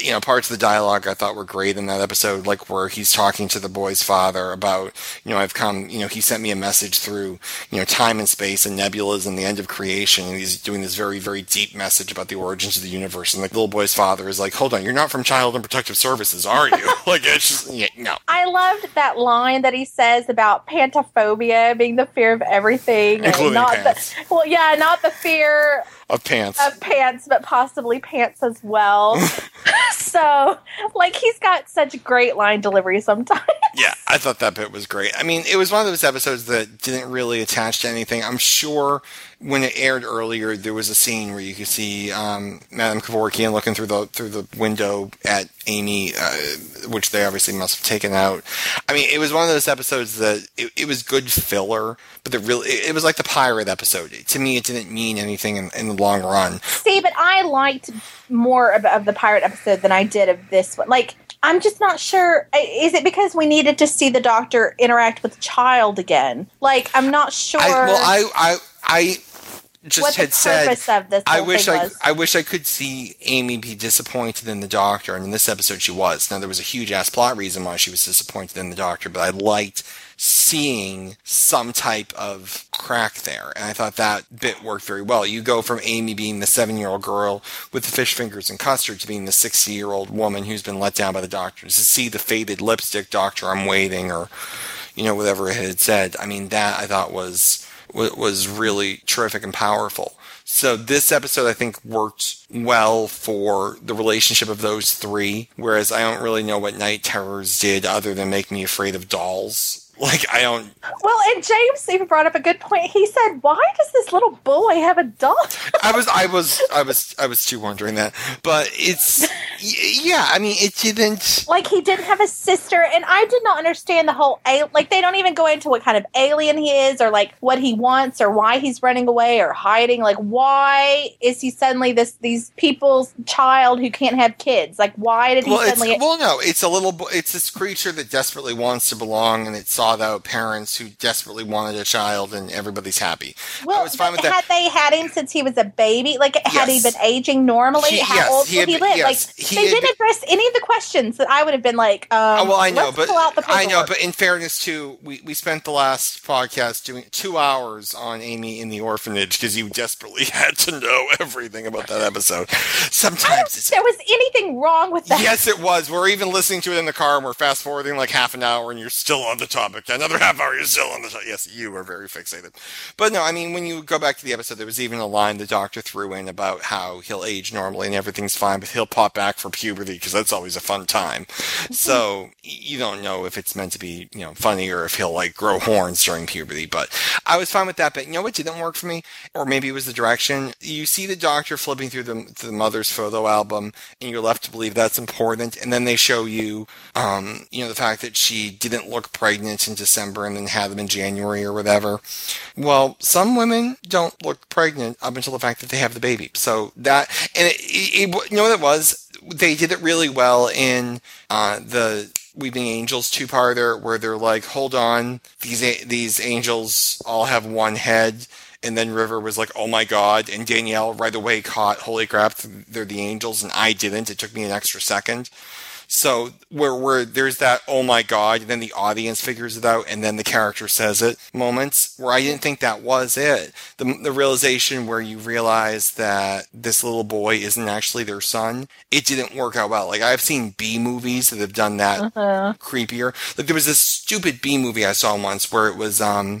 you know, parts of the dialogue I thought were great in that episode, like where he's talking to the boy's father about, you know, I've come, you know, he sent me a message through, you know, time and space and nebulas and the end of creation. And he's doing this very, very deep message about the origins of the universe. And the little boy's father is like, hold on, you're not from Child and Protective Services, are you? [laughs] like, it's just, yeah, no. I loved that line that he says about pantophobia being the fear of everything, Including not pants. the well, yeah, not the fear Of pants. of pants, but possibly pants as well. [laughs] so, like, he's got such great line delivery sometimes. Yeah, I thought that bit was great. I mean, it was one of those episodes that didn't really attach to anything. I'm sure when it aired earlier, there was a scene where you could see um, Madame Kovarian looking through the through the window at Amy, uh, which they obviously must have taken out. I mean, it was one of those episodes that it, it was good filler, but the really it, it was like the pirate episode. To me, it didn't mean anything in, in the long run. See, but I liked more of, of the pirate episode than I did of this one. Like, I'm just not sure. Is it because we needed to see the doctor interact with the child again? Like, I'm not sure. I, well, I I I just had said purpose of this I wish I was. I wish I could see Amy be disappointed in the Doctor, and in this episode she was. Now there was a huge ass plot reason why she was disappointed in the Doctor, but I liked seeing some type of crack there, and I thought that bit worked very well. You go from Amy being the seven year old girl with the fish fingers and custard to being the sixty year old woman who's been let down by the Doctor. To see the faded lipstick Doctor, I'm waiting, or you know whatever it had said. I mean that I thought was wa- was really terrific and powerful. So this episode, I think, worked well for the relationship of those three. Whereas I don't really know what Night Terrors did other than make me afraid of dolls. Like I don't. well, and James even brought up a good point. He said, "Why does this little boy have a dog?" I was. I was. I was. I was too wondering that. But it's. Yeah. I mean, it didn't. like he didn't have a sister and i did not understand the whole like they don't even go into what kind of alien he is or like what he wants or why he's running away or hiding like why is he suddenly this these people's child who can't have kids like why did he Well, suddenly well, no, it's a little. It's this creature that desperately wants to belong, and it sought out parents who desperately wanted a child, and everybody's happy. I well was fine with that. had they had him since he was a baby like had he been aging normally He- how yes, old he would had he live yes, like he they didn't been- address any of the questions that i would have been like um, Oh, well, I know, but pull out the I know, but in fairness too, we, we spent the last podcast doing two hours on Amy in the orphanage because you desperately [laughs] had to know everything about that episode. Sometimes there was anything wrong with that Yes, it was. We're even listening to it in the car, and we're fast forwarding like half an hour, and you're still on the topic. Another [laughs] half hour, you're still on the topic. Yes, you are very fixated. But no, I mean, when you go back to the episode, there was even a line the doctor threw in about how he'll age normally and everything's fine, but he'll pop back for puberty because that's always a fun time. So you don't know if it's meant to be, you know, funny or if he'll like grow horns during puberty. But I was fine with that. But you know what didn't work for me, or maybe it was the direction. You see the doctor flipping through the, the mother's photo album, and you're left to believe that's important. And then they show you, um, you know, the fact that she didn't look pregnant in December and then have them in January or whatever. Well, some women don't look pregnant up until the fact that they have the baby. So that, and it, it, it you know what it was? They did it really well in uh, the Weeping Angels two-parter where they're like, hold on, these these angels all have one head. And then River was like, "Oh my god!" And Danielle right away caught, "Holy crap, they're the angels!" And I didn't. It took me an extra second. So where where there's that oh my god, and then the audience figures it out, and then the character says it moments where I didn't think that was it. The the realization where you realize that this little boy isn't actually their son, it didn't work out well. Like I've seen B movies that have done that Uh-huh. creepier. Like there was this stupid B movie I saw once where it was um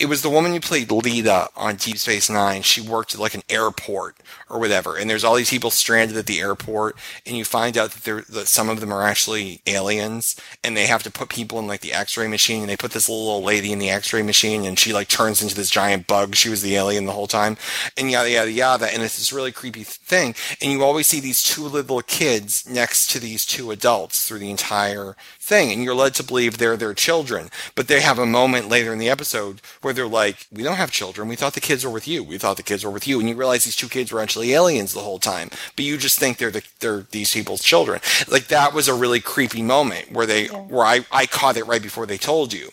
it was the woman who played Leeta on Deep Space Nine. She worked at like an airport or whatever, and there's all these people stranded at the airport, and you find out that that some of them are actually aliens, and they have to put people in like the X-ray machine, and they put this little old lady in the X-ray machine, and she like turns into this giant bug. She was the alien the whole time, and yada yada yada, and it's this really creepy thing, and you always see these two little kids next to these two adults through the entire thing, and you're led to believe they're their children, but they have a moment later in the episode where they're like, "We don't have children. We thought the kids were with you. We thought the kids were with you," and you realize these two kids were actually aliens the whole time, but you just think they're the, they're these people's children. Like that was a really creepy moment where they where I I caught it right before they told you.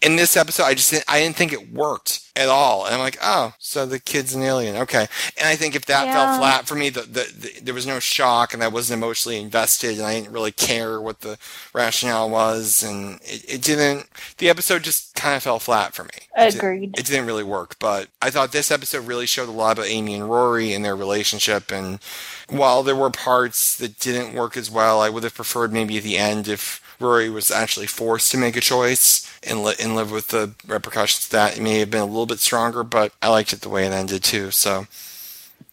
In this episode, I just didn't, I didn't think it worked at all, and I'm like, oh, so the kid's an alien, okay. And I think if that fell flat for me, the, the, the there was no shock, and I wasn't emotionally invested, and I didn't really care what the rationale was, and it, it didn't. The episode just kind of fell flat for me. It di- Agreed. It didn't really work, but I thought this episode really showed a lot about Amy and Rory and their relationship, and while there were parts that didn't work as well, I would have preferred maybe at the end if Rory was actually forced to make a choice and, li- and live with the repercussions that. It may have been a little bit stronger, but I liked it the way it ended too. So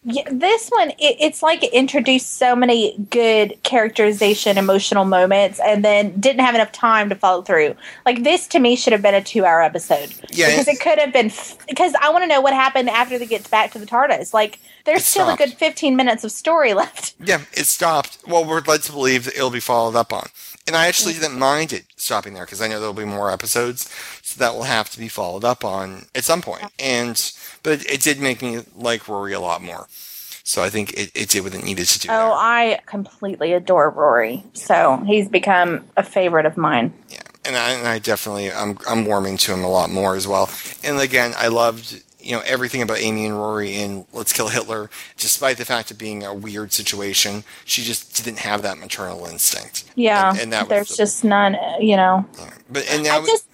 Yeah, this one, it, it's like it introduced so many good characterization, emotional moments, and then didn't have enough time to follow through. Like this, to me, should have been a two-hour episode Yeah, because it- could have been. F- because I want to know what happened after they get back to the TARDIS. Like there's still stopped. a good 15 minutes of story [laughs] left. yeah, it stopped. Well, we're led to believe that it'll be followed up on. And I actually didn't mind it stopping there because I know there'll be more episodes, so that will have to be followed up on at some point. And but it, it did make me like Rory a lot more. So I think it, it did what it needed to do. Oh, there. I completely adore Rory, so he's become a favorite of mine. Yeah, and I, and I definitely I'm I'm warming to him a lot more as well. And again, I loved you know everything about Amy and Rory in Let's Kill Hitler, despite the fact of being a weird situation. She just didn't have that maternal instinct. Yeah, and, and that there's the- just none. You know, But and now I just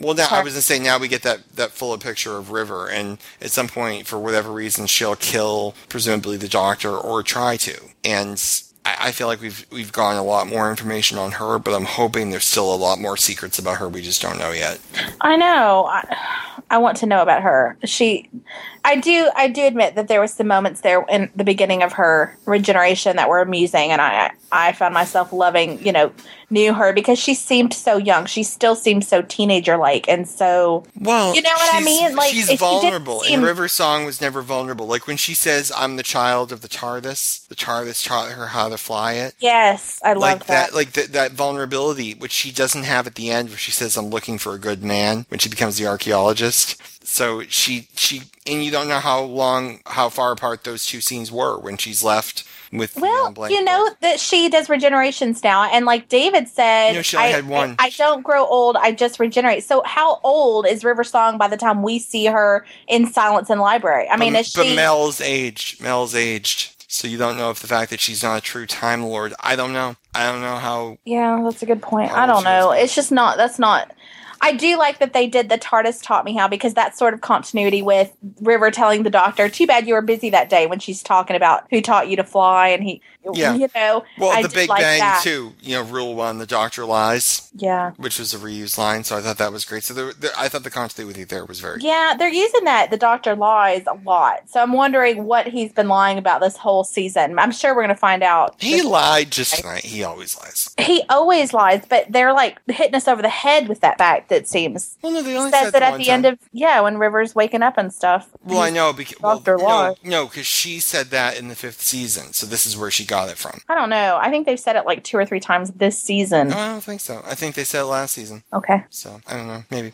well now I was gonna say now we get that that fuller picture of River, and at some point for whatever reason she'll kill presumably the Doctor or try to, and. I I feel like we've we've gotten a lot more information on her, but I'm hoping there's still a lot more secrets about her we just don't know yet. I know. I, I want to know about her. She, I do. I do admit that there was some moments there in the beginning of her regeneration that were amusing, and I, I found myself loving, you know, knew her because she seemed so young. She still seemed so teenager like, and so Well, You know what I mean? Like, she's vulnerable, seem- and River's song was never vulnerable. Like when she says, "I'm the child of the TARDIS," the TARDIS taught her how to fly it. yes, I love Like that. that, like th- that vulnerability, which she doesn't have at the end, where she says, "I'm looking for a good man" when she becomes the archaeologist. So she she and you don't know how long, how far apart those two scenes were when she's left with Well, you know that she does regenerations now, and like David said, You know, she I, had one. I, I don't grow old; I just regenerate. So, how old is River Song by the time we see her in Silence in Library? I mean, but, is but she? Mel's aged. Mel's aged. So you don't know if the fact that she's not a true Time Lord. I don't know. I don't know how yeah, that's a good point. I don't know. It's just not. That's not. I do like that they did the TARDIS taught me how because that's sort of continuity with River telling the doctor, "Too bad you were busy that day." When she's talking about who taught you to fly, and he, Yeah. you know, Well, I the Big like Bang that. too. You know, rule one: the Doctor lies, Yeah. which was a reused line. So I thought that was great. So there, there, I thought the continuity there was very. Yeah, they're using that. The doctor lies a lot. So I'm wondering what he's been lying about this whole season. I'm sure we're going to find out. He lied just tonight. He always lies. He always lies, but they're like hitting us over the head with that fact, it seems. Well, no, they only Says said it at the time. end of, yeah, when River's waking up and stuff. Well, I know because well, Dr. no, Lie. no, because she said that in the fifth season. So this is where she got it from. I don't know. I think they've said it like two or three times this season. No, I don't think so. I think they said it last season. Okay, So I don't know, maybe.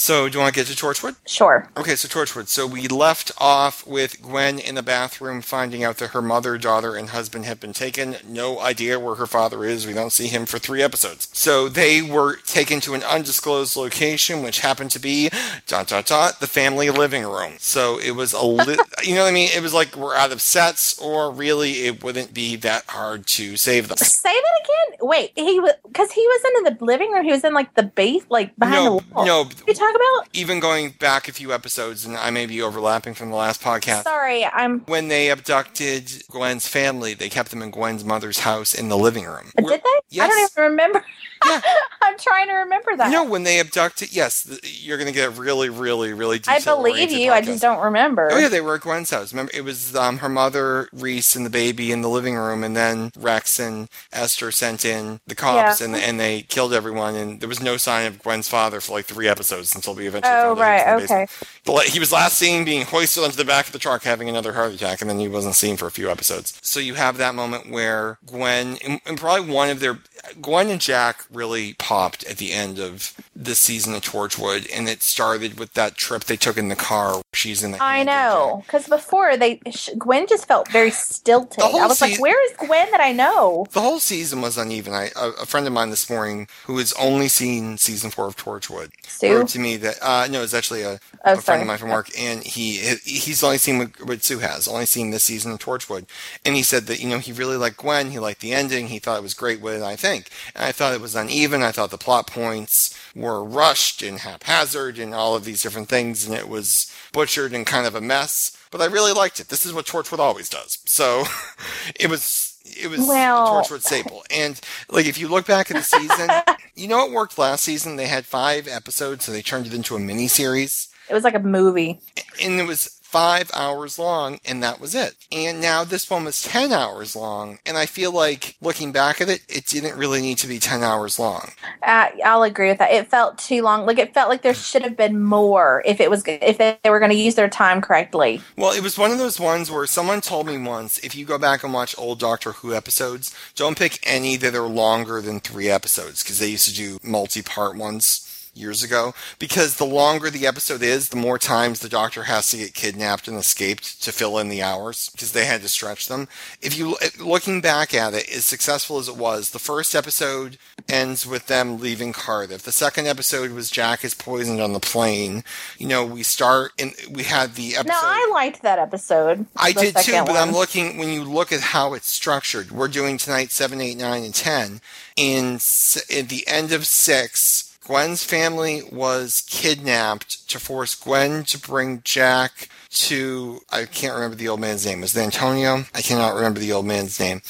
So do you want to get to Torchwood? sure. Okay, so Torchwood. So we left off with Gwen in the bathroom finding out that her mother, daughter, and husband have been taken. No idea where her father is. We don't see him for three episodes. So they were taken to an undisclosed location, which happened to be dot dot dot the family living room. So it was a li- [laughs] you know what I mean? It was like we're out of sets, or really it wouldn't be that hard to save them. Say that again. Wait, he was because he was in the living room. He was in like the base, like behind No, the wall. no. You talk about? Even going back a few episodes, and I may be overlapping from the last podcast. Sorry, I'm. when they abducted Gwen's family, they kept them in Gwen's mother's house in the living room. Did they? I don't even remember. Yeah. [laughs] I'm trying to remember that. No, when they abducted, yes, you're going to get really, really, really I believe you. I just don't remember. Oh yeah, they were at Gwen's house. Remember, it was um, her mother, Rhys, and the baby in the living room, and then Rex and Esther sent in the cops, Yeah. and and they killed everyone. And there was no sign of Gwen's father for like three episodes until we eventually Oh, found out he was in the right, okay. La- He was last seen being hoisted onto the back of the truck, having another heart attack, and then he wasn't seen for a few episodes. So you have that moment where Gwen, and, and probably one of their, Gwen and Jack really popped at the end of the season of Torchwood, and it started with that trip they took in the car. She's in the. I hand of Jack. know because before they Gwen just felt very stilted. I was like, "Where is Gwen that I know?" The whole season was uneven. I, a, a friend of mine this morning who has only seen season four of Torchwood Sue? wrote to me that uh, no, it's actually a, Oh, a friend of mine from work, and he he's only seen what, what Sue has, only seen this season of Torchwood, and he said that you know he really liked Gwen, he liked the ending, he thought it was great. What did I think? And I thought it was uneven. I thought the plot points were rushed and haphazard and all of these different things, and it was butchered and kind of a mess. But I really liked it. This is what Torchwood always does. So [laughs] it was. It was Well- Torchwood staple. And like if you look back at the season, [laughs] you know it worked last season. They had five episodes, so they turned it into a mini series, It was like a movie. and it was five hours long, and that was it. And now this one was ten hours long, and I feel like looking back at it, it didn't really need to be ten hours long. Uh, I'll agree with that. It felt too long. Like it felt like there should have been more if it was if they were going to use their time correctly. Well, it was one of those ones where someone told me once, if you go back and watch old Doctor Who episodes, don't pick any that are longer than three episodes, because they used to do multi-part ones years ago. Because the longer the episode is, the more times the Doctor has to get kidnapped and escaped to fill in the hours, because they had to stretch them. If you, looking back at it, as successful as it was, the first episode ends with them leaving Cardiff. The second episode was Jack is poisoned on the plane. You know, we start, and we had the episode. Now I liked that episode. I did too, but I'm looking when you look at how it's structured. We're doing tonight seven, eight, nine, and ten. In at the end of six, Gwen's family was kidnapped to force Gwen to bring Jack to I can't remember the old man's name. Was it Antonio? I cannot remember the old man's name.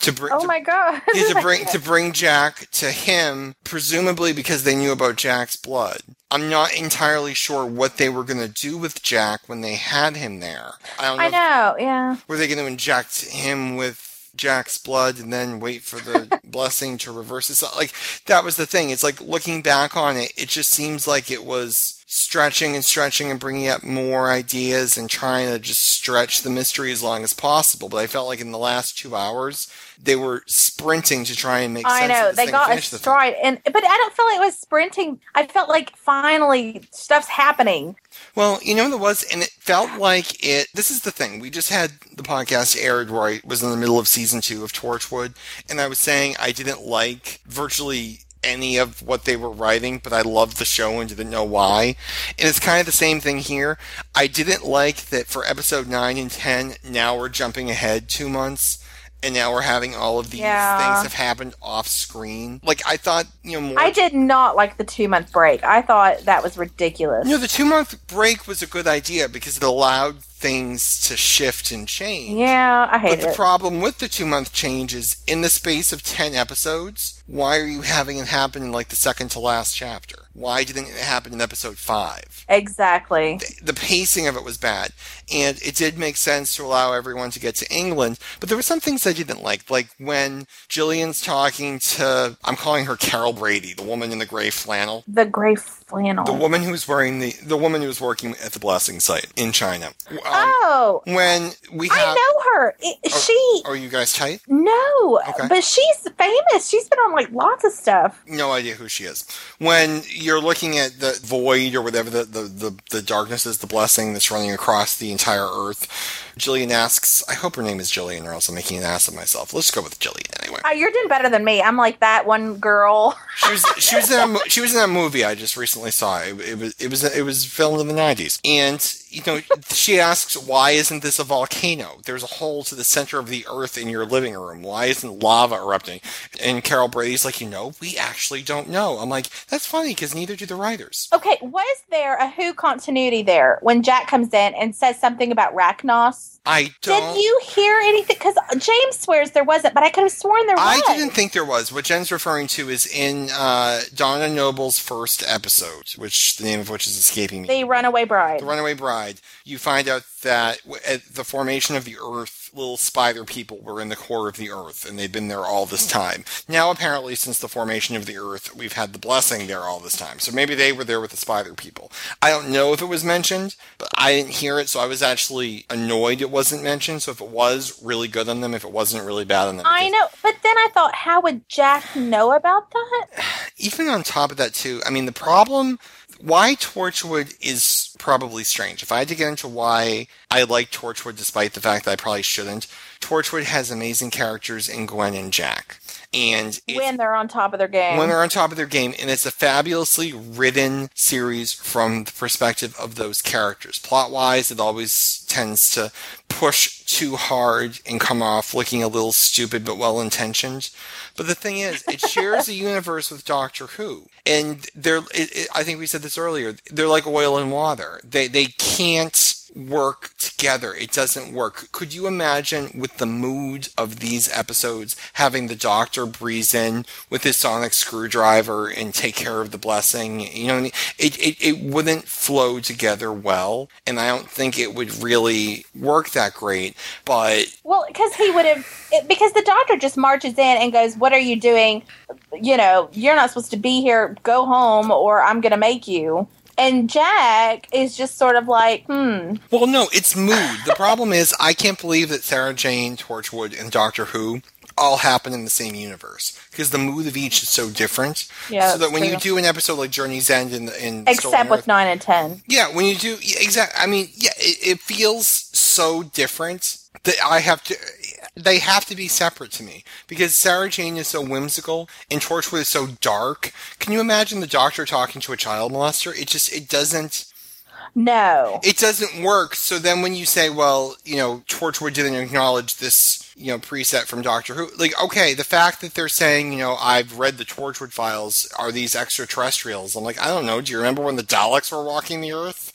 To bring Oh my god! [laughs] yeah, to bring to [laughs] bring Jack to him, presumably because they knew about Jack's blood. I'm not entirely sure what they were going to do with Jack when they had him there. I don't know. I if- know. Yeah. were they going to inject him with Jack's blood and then wait for the [laughs] blessing to reverse itself? Like that was the thing. It's like looking back on it, it just seems like it was stretching and stretching and bringing up more ideas and trying to just stretch the mystery as long as possible. But I felt like in the last two hours, they were sprinting to try and make I sense know of this they got a finish the thing. stride, and but I don't feel like it was sprinting. I felt like finally stuff's happening. Well, you know what it was, and it felt like it. This is the thing. We just had the podcast aired where I was in the middle of season two of Torchwood, and I was saying I didn't like virtually any of what they were writing, but I loved the show and didn't know why. And it's kind of the same thing here. I didn't like that for episode nine and ten. Now we're jumping ahead two months. And now we're having all of these Yeah. things have happened off screen. Like I thought, you know, more I did not like the two month break. I thought that was ridiculous. You know, the two month break was a good idea because it allowed things to shift and change. yeah, I hate But hated the problem with the two month change is in the space of 10 episodes, why are you having it happen in like the second to last chapter? Why didn't it happen in episode 5? exactly. The pacing of it was bad. And it did make sense to allow everyone to get to England, but there were some things I didn't like. Like when Jillian's talking to, I'm calling her Carol Brady, the woman in the gray flannel. The gray flannel. The woman who was wearing the the woman who was working at the blessing site in China. Um, oh, when we I know her. It, oh, she Are you guys tight? no, Okay. but she's famous. She's been on like lots of stuff. No idea who she is. When you're looking at the void or whatever the, the, the, the darkness is, the blessing that's running across the entire earth, Jillian asks, I hope her name is Jillian or else I'm making an ass of myself. Let's go with Jillian anyway. Oh, you're doing better than me. I'm like that one girl. She was she was in that she was in that movie I just recently saw. It, it was it was it was filmed in the nineties, and you know she asks why isn't this a volcano? There's a hole to the center of the earth in your living room. Why isn't lava erupting? And Carol Brady's like, you know, we actually don't know. I'm like, that's funny because neither do the writers. Okay, was there a Who continuity there when Jack comes in and says something about Racnoss? I don't. Did you hear anything? Because James swears there wasn't, but I could have sworn there I was. I didn't think there was. What Jen's referring to is in uh, Donna Noble's first episode, which the name of which is escaping me. The Runaway Bride. The Runaway Bride, you find out that w- at the formation of the Earth, little spider people were in the core of the Earth, and they've been there all this time. Now, apparently, since the formation of the Earth, we've had the blessing there all this time. So maybe they were there with the spider people. I don't know if it was mentioned, but I didn't hear it, so I was actually annoyed it wasn't mentioned. So if it was, really good on them. If it wasn't, really bad on them. I know, but then I thought, how would Jack know about that? [sighs] even on top of that too i mean the problem why torchwood is probably strange. If i had to get into why i like torchwood despite the fact that i probably shouldn't torchwood has amazing characters in gwen and jack. And when they're on top of their game. when they're on top of their game and it's a fabulously written series from the perspective of those characters. Plot wise it always tends to push too hard and come off looking a little stupid but well intentioned but the thing is it shares a [laughs] universe with doctor who and they're it, it, i think we said this earlier they're like oil and water. They they can't work together. It doesn't work. Could you imagine with the mood of these episodes having the doctor breeze in with his sonic screwdriver and take care of the blessing? You know? It, it, it wouldn't flow together well, and I don't think it would really work that great, but well, because he would have, because the doctor just marches in and goes, What are you doing? You know, you're not supposed to be here. Go home, or I'm going to make you. And Jack is just sort of like, hmm. Well, no, it's mood. The problem is, I can't believe that Sarah Jane, Torchwood, and Doctor Who all happen in the same universe because the mood of each is so different. Yeah, so that when true. you do an episode like Journey's End in, in Except Stolen with Earth- 9 and 10. yeah, when you do exactly, I mean, yeah, it, it feels so different that I have to. They have to be separate to me because Sarah Jane is so whimsical and Torchwood is so dark. Can you imagine the Doctor talking to a child molester? It just it doesn't No. it doesn't work. So then when you say, well, you know, Torchwood didn't acknowledge this, you know, preset from Doctor Who, like, okay, the fact that they're saying, you know, I've read the Torchwood files, are these extraterrestrials? I'm like, I don't know. Do you remember when the Daleks were walking the Earth?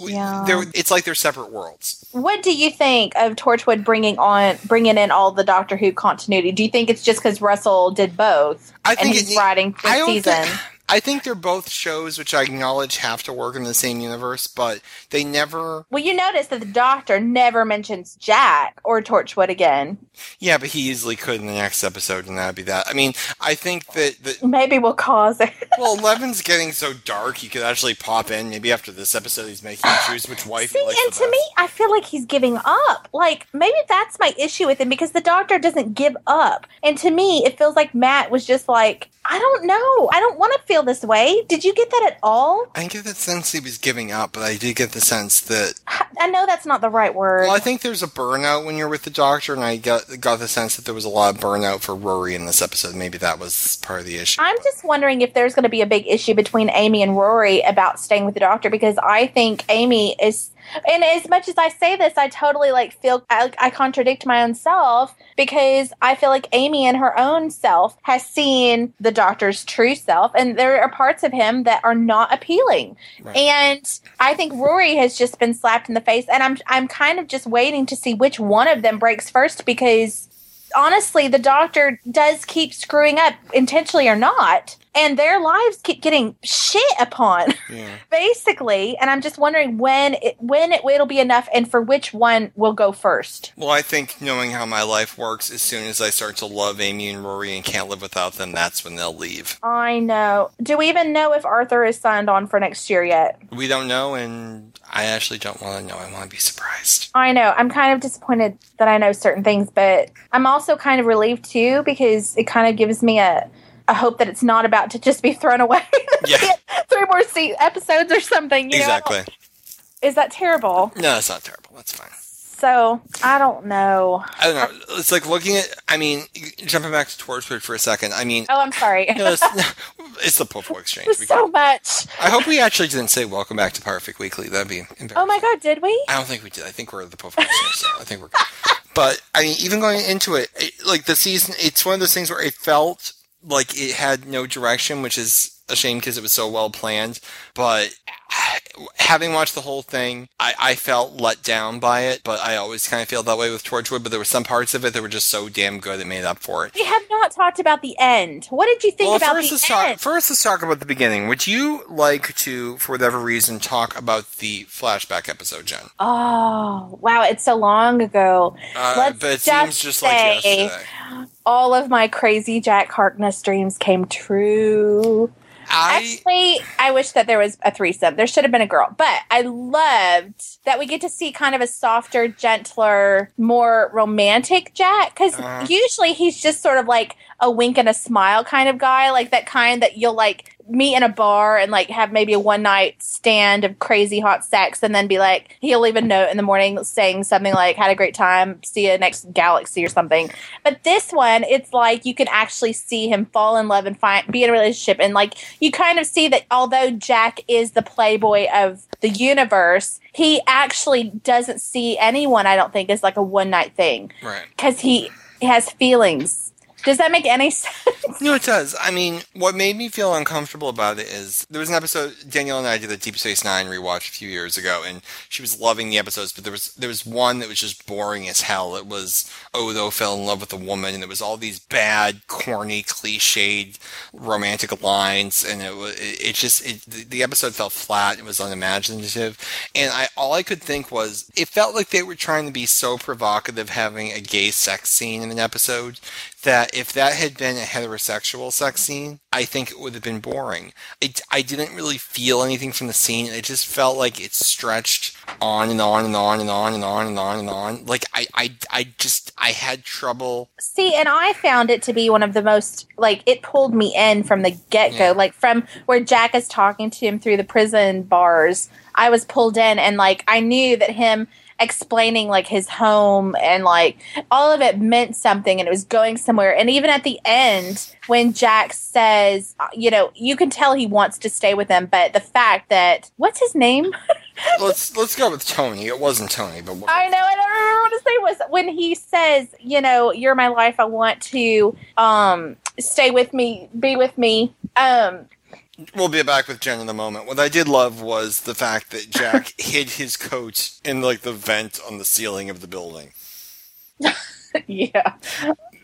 Yeah. It's like they're separate worlds. What do you think of Torchwood bringing on, bringing in all the Doctor Who continuity? Do you think it's just because Russell did both I and he's it- writing the season? think- I think they're both shows which I acknowledge have to work in the same universe, but they never. Well, you notice that the Doctor never mentions Jack or Torchwood again. Yeah, but he easily could in the next episode, and that'd be that. I mean, I think that, that Maybe we'll cause it. [laughs] Well, Eleven's getting so dark, he could actually pop in. Maybe after this episode, he's making him choose which wife See, he likes and to best. me, I feel like he's giving up. Like, maybe that's my issue with him because the doctor doesn't give up. And to me, it feels like Matt was just like, I don't know. I don't want to feel this way. Did you get that at all? I didn't get the sense he was giving up, but I did get the sense that. I know that's not the right word. Well, I think there's a burnout when you're with the doctor, and I got got the sense that there was a lot of burnout for Rory in this episode. Maybe that was part of the issue. I'm just wondering if there's going to be a big issue between Amy and Rory about staying with the doctor because I think Amy is. And as much as I say this, I totally like feel I, I contradict my own self because I feel like Amy in her own self has seen the doctor's true self, and there are parts of him that are not appealing. Right. And I think Rory has just been slapped in the face, and I'm I'm kind of just waiting to see which one of them breaks first because honestly, the doctor does keep screwing up intentionally or not. And their lives keep getting shit upon, [laughs] Yeah. basically. And I'm just wondering when it when it will be enough, and for which one will go first. Well, I think knowing how my life works, as soon as I start to love Amy and Rory and can't live without them, that's when they'll leave. I know. Do we even know if Arthur is signed on for next year yet? We don't know, and I actually don't want to know. I want to be surprised. I know. I'm kind of disappointed that I know certain things, but I'm also kind of relieved too because it kind of gives me a a hope that it's not about to just be thrown away. [laughs] Yeah. Three more se- episodes or something. You exactly. Know? Is that terrible? No, it's not terrible. That's fine. So I don't know. I don't know. It's like looking at. I mean, jumping back to Torchwood for a second. I mean, Oh, I'm sorry. you know, it's, [laughs] it's the Poufwa [laughs] exchange. We so much. I hope we actually didn't say welcome back to Perfect Weekly. That'd be embarrassing. Oh my god, did we? I don't think we did. I think we're the Poufwa exchange. So I think we're good. But I mean, even going into it, it, like the season, it's one of those things where it felt like it had no direction, which is a shame because it was so well planned. But having watched the whole thing, I, I felt let down by it. But I always kind of feel that way with Torchwood. But there were some parts of it that were just so damn good it made up for it. We have not talked about the end. What did you think Well, about first the let's end? talk. First, let's talk about the beginning. Would you like to, for whatever reason, talk about the flashback episode, Jen? Oh, wow, it's so long ago. Uh, Let's but it just seems just like say- yesterday. All of my crazy Jack Harkness dreams came true. I Actually, I wish that there was a threesome. There should have been a girl. But I loved that we get to see kind of a softer, gentler, more romantic Jack. Because Uh-huh. usually he's just sort of like a wink and a smile kind of guy, like that kind that you'll like meet in a bar and like have maybe a one night stand of crazy hot sex and then be like, he'll leave a note in the morning saying something like, had a great time, see you next galaxy or something. But this one, it's like you can actually see him fall in love and find be in a relationship, and like you kind of see that although Jack is the playboy of the universe, he actually doesn't see anyone. I don't think as like a one night thing right. because he has feelings. Does that make any [laughs] sense? No, it does. I mean, what made me feel uncomfortable about it is there was an episode Danielle and I did the Deep Space Nine rewatch a few years ago, and she was loving the episodes, but there was there was one that was just boring as hell. It was oh, Odo fell in love with a woman, and it was all these bad, corny, cliched romantic lines, and it was it, it just it, the- the episode felt flat. It was unimaginative, and I all I could think was it felt like they were trying to be so provocative, having a gay sex scene in an episode that if that had been a heterosexual sex scene, I think it would have been boring. It, I didn't really feel anything from the scene. It just felt like it stretched on and on and on and on and on and on and on. Like I, I, I just I had trouble. See, and I found it to be one of the most like it pulled me in from the get go, Yeah. like from where Jack is talking to him through the prison bars. I was pulled in, and like I knew that him explaining like his home and like all of it meant something and it was going somewhere and even at the end when jack says uh, you know you can tell he wants to stay with them but the fact that what's his name [laughs] Let's let's go with Tony. It wasn't Tony, but what- I know, I don't remember what to say was when he says, you know, you're my life, I want to um stay with me, be with me. Um We'll be back with Jen in a moment. What I did love was the fact that Jack [laughs] hid his coat in like the vent on the ceiling of the building. [laughs] yeah.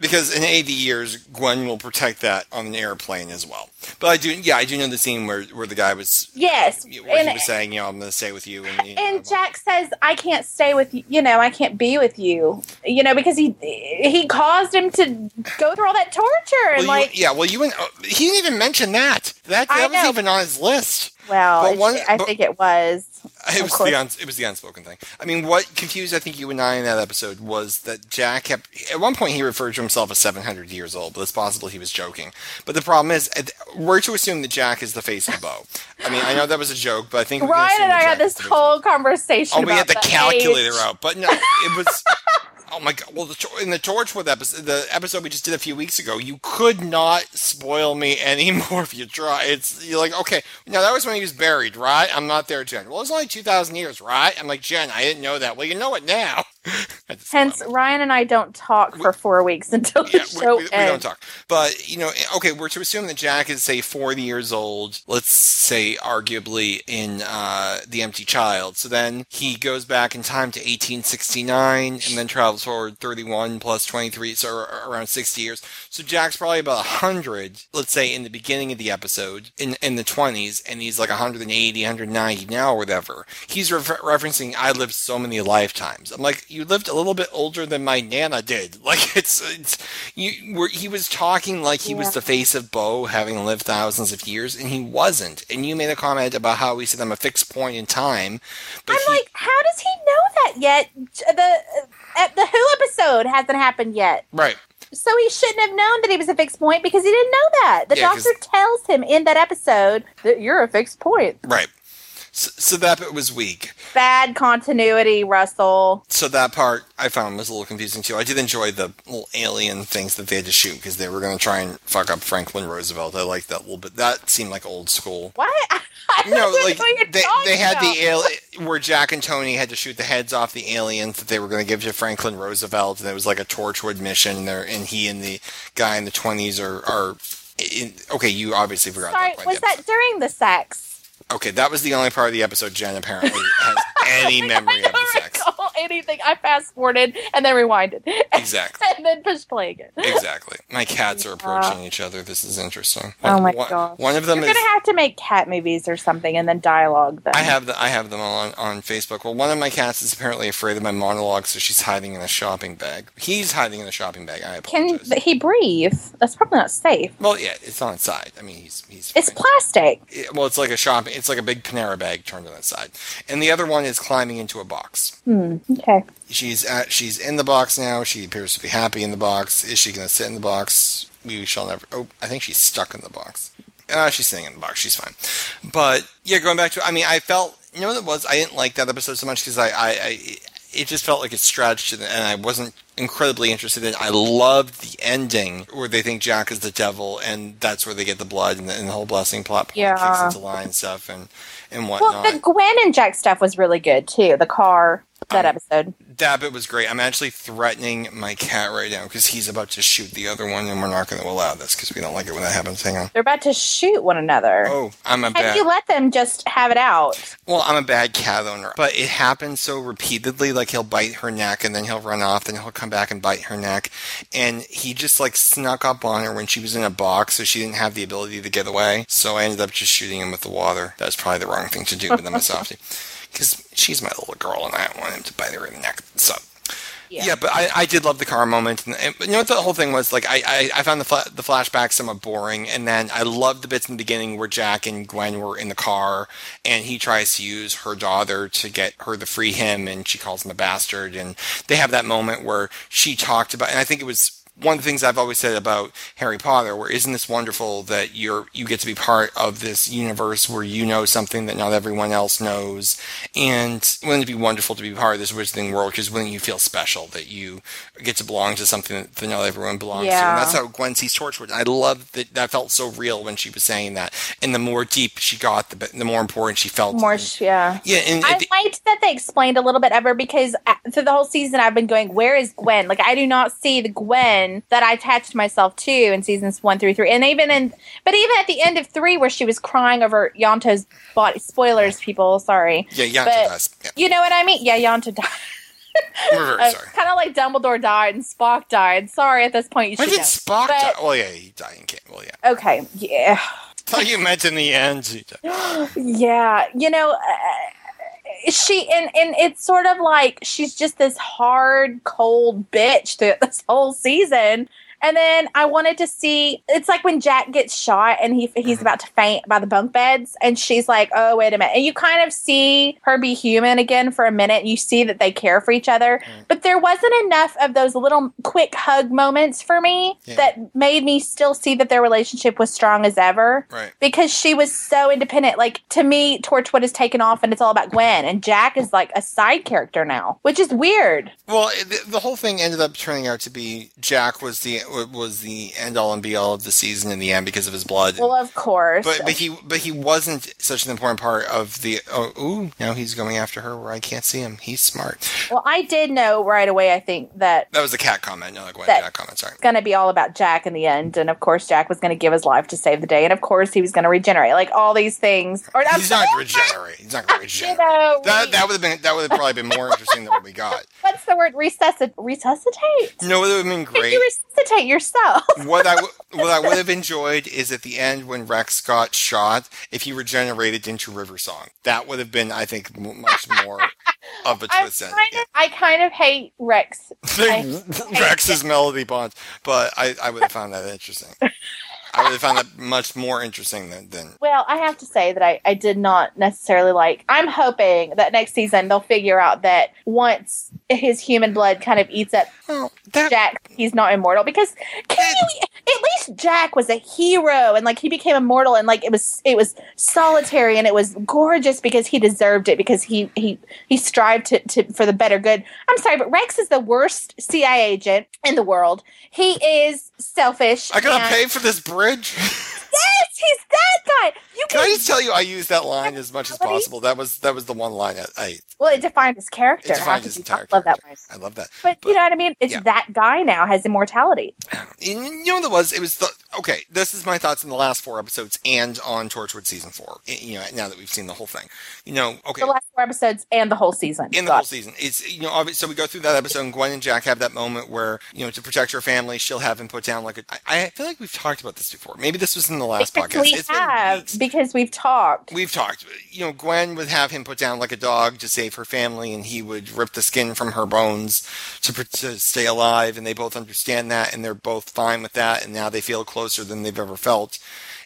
Because in 80 years, Gwen will protect that on an airplane as well. But I do, yeah, I do know the scene where, where the guy was, Yes. where And, he was saying, you know, I'm going to stay with you. And, you know, and Jack says, I can't stay with you, you know, I can't be with you. You know, because he he caused him to go through all that torture and well, you- like yeah, well, you and oh, he didn't even mention that. That that was even on his list. well, one- I but- think it was. It was the uns- it was the unspoken thing. I mean, what confused I think you and I in that episode was that Jack kept at one point he referred to himself as 700 years old, but it's possible he was joking. But the problem is, we're to assume that Jack is the Face of Boe. I mean, I know that was a joke, but I think Ryan and I had this the whole conversation. Oh, we had about the calculator age. out, but no, it was. [laughs] Oh my god! Well, the, in the Torchwood episode, the episode we just did a few weeks ago, you could not spoil me [laughs] anymore if you try. It's you're like, okay, now that was when he was buried, right? I'm not there, Jen. Well, it's only two thousand years, right? I'm like, Jen, I didn't know that. Well, you know it now. [laughs] Hence. Ryan and I don't talk for four weeks [laughs] until the yeah, we, show we, we ends. don't talk. But you know, okay, we're to assume that Jack is say forty years old. Let's say arguably in uh, the Empty Child. So then he goes back in time to eighteen sixty nine, and then travels forward thirty one plus twenty three, so around sixty years. So Jack's probably about hundred. Let's say in the beginning of the episode in in the twenties, and he's like 180, 190 now or whatever. He's refer- referencing, "I lived so many lifetimes." I'm like, you lived a little bit older than my nana did. [laughs] Like it's it's you were he was talking like he was the Face of Boe, having lived thousands of years, and he wasn't. And you made a comment about how he said I'm a fixed point in time, but I'm he, like, how does he know that yet? The the Who episode hasn't happened yet, right. so he shouldn't have known that he was a fixed point because he didn't know that. The Yeah, doctor tells him in that episode that you're a fixed point. Right. So, that bit was weak. Bad continuity, Russell. So that part I found was a little confusing too. I did enjoy the little alien things that they had to shoot because they were going to try and fuck up Franklin Roosevelt. I liked that little bit. That seemed like old school. What? [laughs] No, know like they, they had about. the alien [laughs] where Jack and Tony had to shoot the heads off the aliens that they were going to give to Franklin Roosevelt, and it was like a Torchwood mission. And, and he and the guy in the twenties are are. In, okay, you obviously forgot Sorry, that was that during the sex? Okay, that was the only part of the episode Jen apparently [laughs] has any memory of the sex. [laughs] anything. I fast forwarded and then rewinded. [laughs] Exactly. and then push play again. Exactly. My cats are approaching each other. This is interesting. Oh my one, gosh. One of them You're is. gonna have to make cat movies or something and then dialogue them. I have the, I have them all on, on Facebook. Well, one of my cats is apparently afraid of my monologue, so she's hiding in a shopping bag. He's hiding in a shopping bag. I Can apologize. but he breathe? That's probably not safe. well, yeah, it's on its side. I mean, he's he's. It's plastic. It- well, it's like a shopping. It's like a big Panera bag turned on its side, and the other one is climbing into a box. Hmm. Okay. She's at, she's in the box now. She appears to be happy in the box. Is she going to sit in the box? We shall never. Oh, I think she's stuck in the box. Uh, she's sitting in the box. She's fine. But yeah, going back to. I mean, I felt. You know what it was? I didn't like that episode so much because I, I, I. It just felt like it stretched, and I wasn't incredibly interested in. it. I loved the ending where they think Jack is the devil, and that's where they get the blood and the, and the whole blessing plot point Yeah. kicks into line and stuff and and Well, the Gwen and Jack stuff was really good too. The car that Um, episode. that bit was great. I'm actually threatening my cat right now because he's about to shoot the other one, and we're not going to allow this because we don't like it when that happens. Hang on. They're about to shoot one another. Oh, I'm a How bad. you let them just have it out? Well, I'm a bad cat owner, but it happens so repeatedly. Like he'll bite her neck, and then he'll run off, then he'll come back and bite her neck, and he just like snuck up on her when she was in a box, so she didn't have the ability to get away. So I ended up just shooting him with the water. That's probably the wrong thing to do, but I'm a softie because she's my little girl, and I don't want him to bite her in the neck. So. Yeah. but I, I did love the car moment. And, and you know what the whole thing was? Like, I, I, I found the, fla- the flashback somewhat boring. And then I loved the bits in the beginning where Jack and Gwen were in the car and he tries to use her daughter to get her to free him and she calls him a bastard. And they have that moment where she talked about, and I think it was one of the things I've always said about Harry Potter, where isn't this wonderful that you're you get to be part of this universe where you know something that not everyone else knows, and wouldn't it be wonderful to be part of this wizarding world? Because wouldn't you feel special that you get to belong to something that, not everyone belongs to? And that's how Gwen sees Torchwood. I love that that felt so real when she was saying that, and the more deep she got, the, the more important she felt. More, And- yeah. yeah, and I it- liked that they explained a little bit of her because uh, through the whole season I've been going, where is Gwen? Like I do not see the Gwen that I attached myself to in seasons one through three, and even in, but even at the end of three where she was crying over Ianto's body. Spoilers, people. Sorry. yeah, yeah, but- it does. Yeah, You know what I mean? Yeah, Ianto very [laughs] sorry. kind of like Dumbledore died and Spock died. Sorry, at this point you When should did know. Spock But- die? Well, yeah, he died in Khan. Well, yeah. Okay, yeah. I thought you meant in the end. [gasps] Yeah, you know, uh, she and and it's sort of like she's just this hard, cold bitch through [laughs] this whole season. And then I wanted to see. It's like when Jack gets shot and he he's mm-hmm. about to faint by the bunk beds, and she's like, "Oh, wait a minute!" And you kind of see her be human again for a minute. You see that they care for each other, mm. but there wasn't enough of those little quick hug moments for me Yeah. that made me still see that their relationship was strong as ever Right. because she was so independent. Like to me, Torchwood is taken off and it's all about Gwen, and Jack is like a side character now, which is weird. Well, the, the whole thing ended up turning out to be Jack was the was the end all and be all of the season in the end because of his blood. Well, of course. but but he but he wasn't such an important part of the. Oh, ooh! Now he's going after her where I can't see him. He's smart. well, I did know right away. I think that That was a cat comment, not a Gwen That- cat comment. Sorry. it's going to be all about Jack in the end, and of course, Jack was going to give his life to save the day, and of course, he was going to regenerate. Like all these things. Or He's not sorry, [laughs] regenerate. He's not going [laughs] to You regenerate. know, That that would have been that would have probably been more interesting than what we got. [laughs] what's the word? Resuscitate. Resuscitate. Know what would have been Can great? you resuscitate yourself? [laughs] what I w- what I would have enjoyed is at the end when Rex got shot, if he regenerated into River Song. That would have been, I think, m- much more of a [laughs] twist. kind of, I kind of hate Rex. [laughs] I- Rex's Melody Ponds, but I, I would have found that interesting. I have found that much more interesting than, than Well, I have to say that I, I did not necessarily like. I'm hoping that next season they'll figure out that once his human blood kind of eats up well, that. Jack, he's not immortal because can you, at least Jack was a hero and like he became immortal and like it was it was solitary and it was gorgeous because he deserved it because he he he strived to, to for the better good. I'm sorry, but Rex is the worst CIA agent in the world. He is selfish. I gotta pay for this bridge. Yes, he's that guy. You Can I just tell you, I use that line as much as possible. That was that was the one line I, I Well, it defined his character. it defined his entire love that line? I love that. But, you know what I mean? It's yeah. that guy now has immortality. [clears throat] You know what it was? It was the okay. This is my thoughts in the last four episodes and on Torchwood season four. You know, now that we've seen the whole thing, you know, okay. The last four episodes and the whole season. in the whole season, it's you know, obvi- so we go through that episode, and Gwen and Jack have that moment where you know, to protect her family, she'll have him put down like a. I, I feel like we've talked about this before. Maybe this was in the last podcast. we It's have because we've talked. We've talked. You know, Gwen would have him put down like a dog to save her family, and he would rip the skin from her bones to, to stay alive. And they both understand that, and they're both fine with that. And now they feel closer than they've ever felt.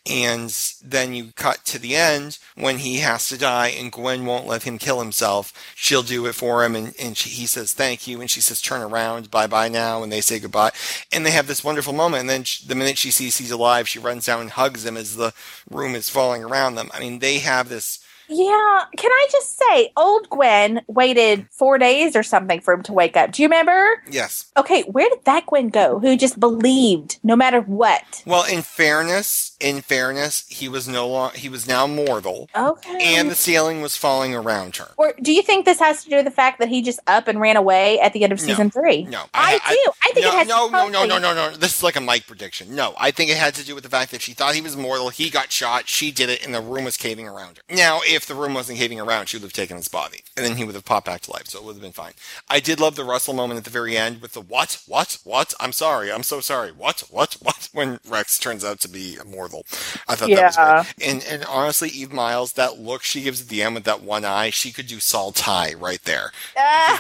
And then you cut to the end when he has to die, and Gwen won't let him kill himself. She'll do it for him, and, and she, he says thank you, and she says turn around, bye bye now, and they say goodbye. And they have this wonderful moment. And then sh the minute she sees he's alive, she runs down and hugs him as the room is falling around them. I mean, they have this. Yeah, can I just say, old Gwen waited four days or something for him to wake up. Do you remember? Yes. Okay, where did that Gwen go? Who just believed no matter what? Well, in fairness, in fairness, he was no long. He was now mortal, Okay. and the ceiling was falling around her. or do you think this has to do with the fact that he just up and ran away at the end of No. season three? No, I, do. I think no, it has no, to no, no, no, no, no. This is like a Mike prediction. No, I think it had to do with the fact that she thought he was mortal. He got shot. She did it, and the room was caving around her. Now, if the room wasn't caving around, she would have taken his body, and then he would have popped back to life. So it would have been fine. I did love the Russell moment at the very end with the what, what, what. I'm sorry. I'm so sorry. What, what, what. When Rex turns out to be immortal, I thought that was Yeah. great. And and honestly, Eve Myles, that look she gives at the end with that one eye, she could do Saul Ty right there.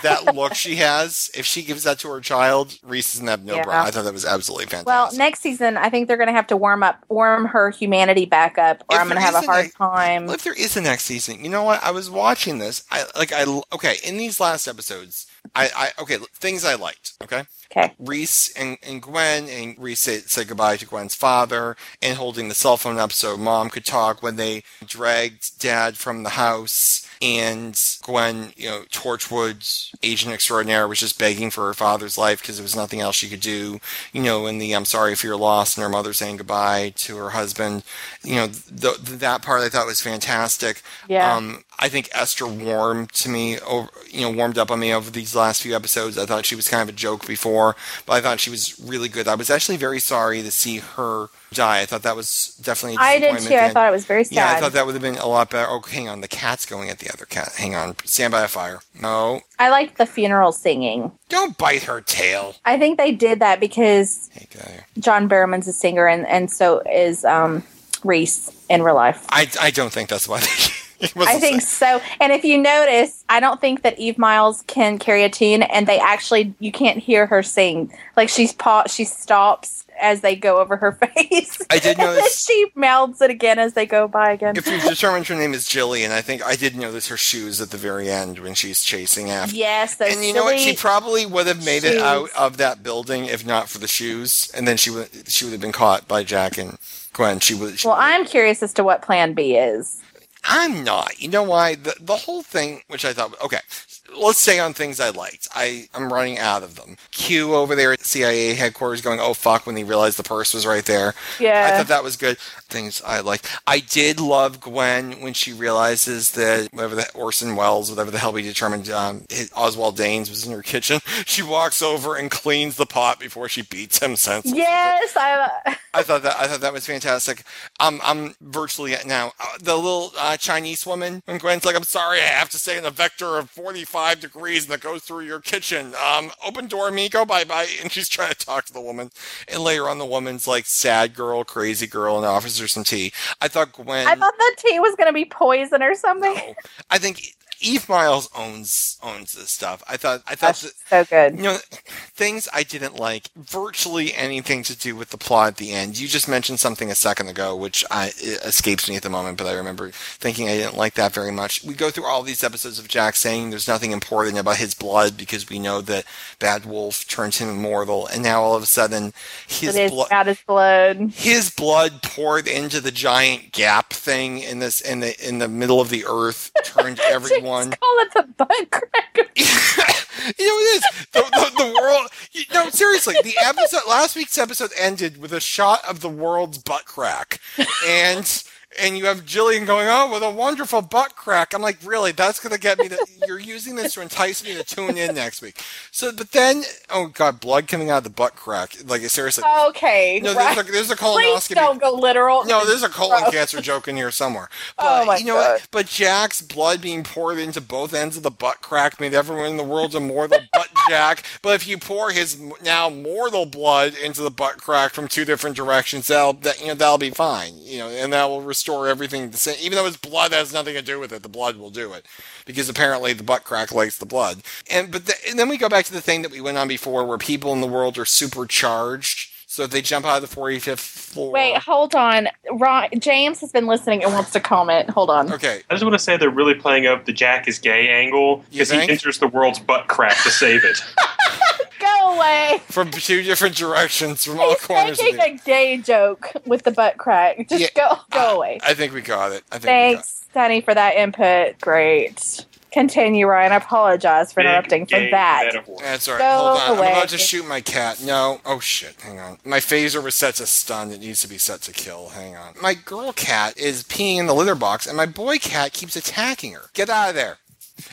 That [laughs] look she has, if she gives that to her child, Rhys doesn't have no Yeah. bra. I thought that was absolutely fantastic. Well, next season, I think they're going to have to warm up, warm her humanity back up, or If I'm going to have a hard time. well, if there is a next season, you know what? I was watching this. I like. I okay. In these last episodes, I, I okay things I liked. Okay, Okay. Rhys and, and Gwen and Rhys said, said goodbye to Gwen's father and holding the cell phone up so mom could talk when they dragged dad from the house and Gwen, you know, Torchwood's agent extraordinaire was just begging for her father's life because there was nothing else she could do. You know, in the I'm sorry for your loss and her mother saying goodbye to her husband. You know, th- that part I thought was fantastic. Yeah. Um, I think Esther warmed to me, over, you know, warmed up on me over these last few episodes. I thought she was kind of a joke before, but I thought she was really good. I was actually very sorry to see her die. I thought that was definitely. A I did too. I thought it was very sad. Yeah, I thought that would have been a lot better. Oh, hang on, the cat's going at the other cat. Hang on, stand by a fire. No, I liked the funeral singing. don't bite her tail. I think they did that because Hey, get out of here. John Barrowman's a singer, and, and so is um, Rhys in real life. I, I don't think that's why. They, [laughs] I think so. And if you notice, I don't think that Eve Myles can carry a tune, and they actually you can't hear her sing. Like she's pa- she stops as they go over her [laughs] face. I did notice- she mouths it again as they go by again. If you've determined her name is Jillian, I think I did notice her shoes at the very end when she's chasing after. yes, And you know what? She probably would have made it out of that building if not for the shoes, and then she would she would have been caught by Jack and Gwen. She would. She well, would- I'm curious as to what Plan B is. I'm not. You know why? The the whole thing, which I thought, okay, let's stay on things I liked. I I'm running out of them. Q over there at CIA headquarters going, "Oh fuck!" when he realized the purse was right there. Yeah. I thought that was good. Things I liked. I did love Gwen when she realizes that whatever the Orson Welles, whatever the hell we determined, um, Oswald Danes was in her kitchen. [laughs] She walks over and cleans the pot before she beats him senseless. Yes, I. I thought that I thought that was fantastic. Um, I'm virtually now uh, the little uh, Chinese woman when Gwen's like, "I'm sorry, I have to stay in a vector of 45 degrees and that goes through your kitchen. Um, open door, Miko, bye bye." And she's trying to talk to the woman, and later on, the woman's like sad girl, crazy girl, and offers her some tea. I thought Gwen. I thought the tea was going to be poison or something. no. I think Eve Myles owns owns this stuff. I thought I thought That's that so good. you know, things I didn't like, virtually anything to do with the plot at the end. You just mentioned something a second ago, which I, escapes me at the moment, but I remember thinking I didn't like that very much. We go through all these episodes of Jack saying there's nothing important about his blood because we know that Bad Wolf turns him immortal, and now all of a sudden his blood. his blood. His blood poured into the giant gap thing in this in the in the middle of the earth, turned [laughs] everyone. Just call it the butt crack. [laughs] you know it is the, the, the world. You, no, seriously, the episode last week's episode ended with a shot of the world's butt crack, and and you have Jillian going, "Oh, with a wonderful butt crack." I'm like, really? That's gonna get me to? [laughs] You're using this to entice me to tune in next week. So, but then, oh god, blood coming out of the butt crack. Like seriously, Okay. no, right. there's a, there's a Please don't go literal. No, there's a colon Gross. cancer joke in here somewhere. [laughs] But Oh my you know God. what? But Jack's blood being poured into both ends of the butt crack made everyone in the world immortal [laughs] but Jack. But if you pour his now mortal blood into the butt crack from two different directions, that'll that, you know that'll be fine. You know, and that will restore everything the same. Even though his blood has nothing to do with it, the blood will do it because apparently the butt crack likes the blood. And but the, and then we go back to the thing that we went on before, where people in the world are supercharged. So if they jump out of the 45th floor. Wait, hold on. Ron, James has been listening and wants to comment. Hold on. Okay, I just want to say they're really playing up the Jack is gay angle because he enters the world's butt crack to save it. [laughs] Go away. from two different directions, from all He's corners. Of making the, a gay joke with the butt crack. Just Yeah, go go I- away. I think we got it. I think Thanks, Sunny, for that input. Great. Continue, Ryan. I apologize for Big interrupting for that. metaphor. we. That's all right. Go Hold on. away. I'm about to shoot my cat. No. Oh shit. Hang on. My phaser was set to stun. It needs to be set to kill. Hang on. My girl cat is peeing in the litter box, and my boy cat keeps attacking her. Get out of there.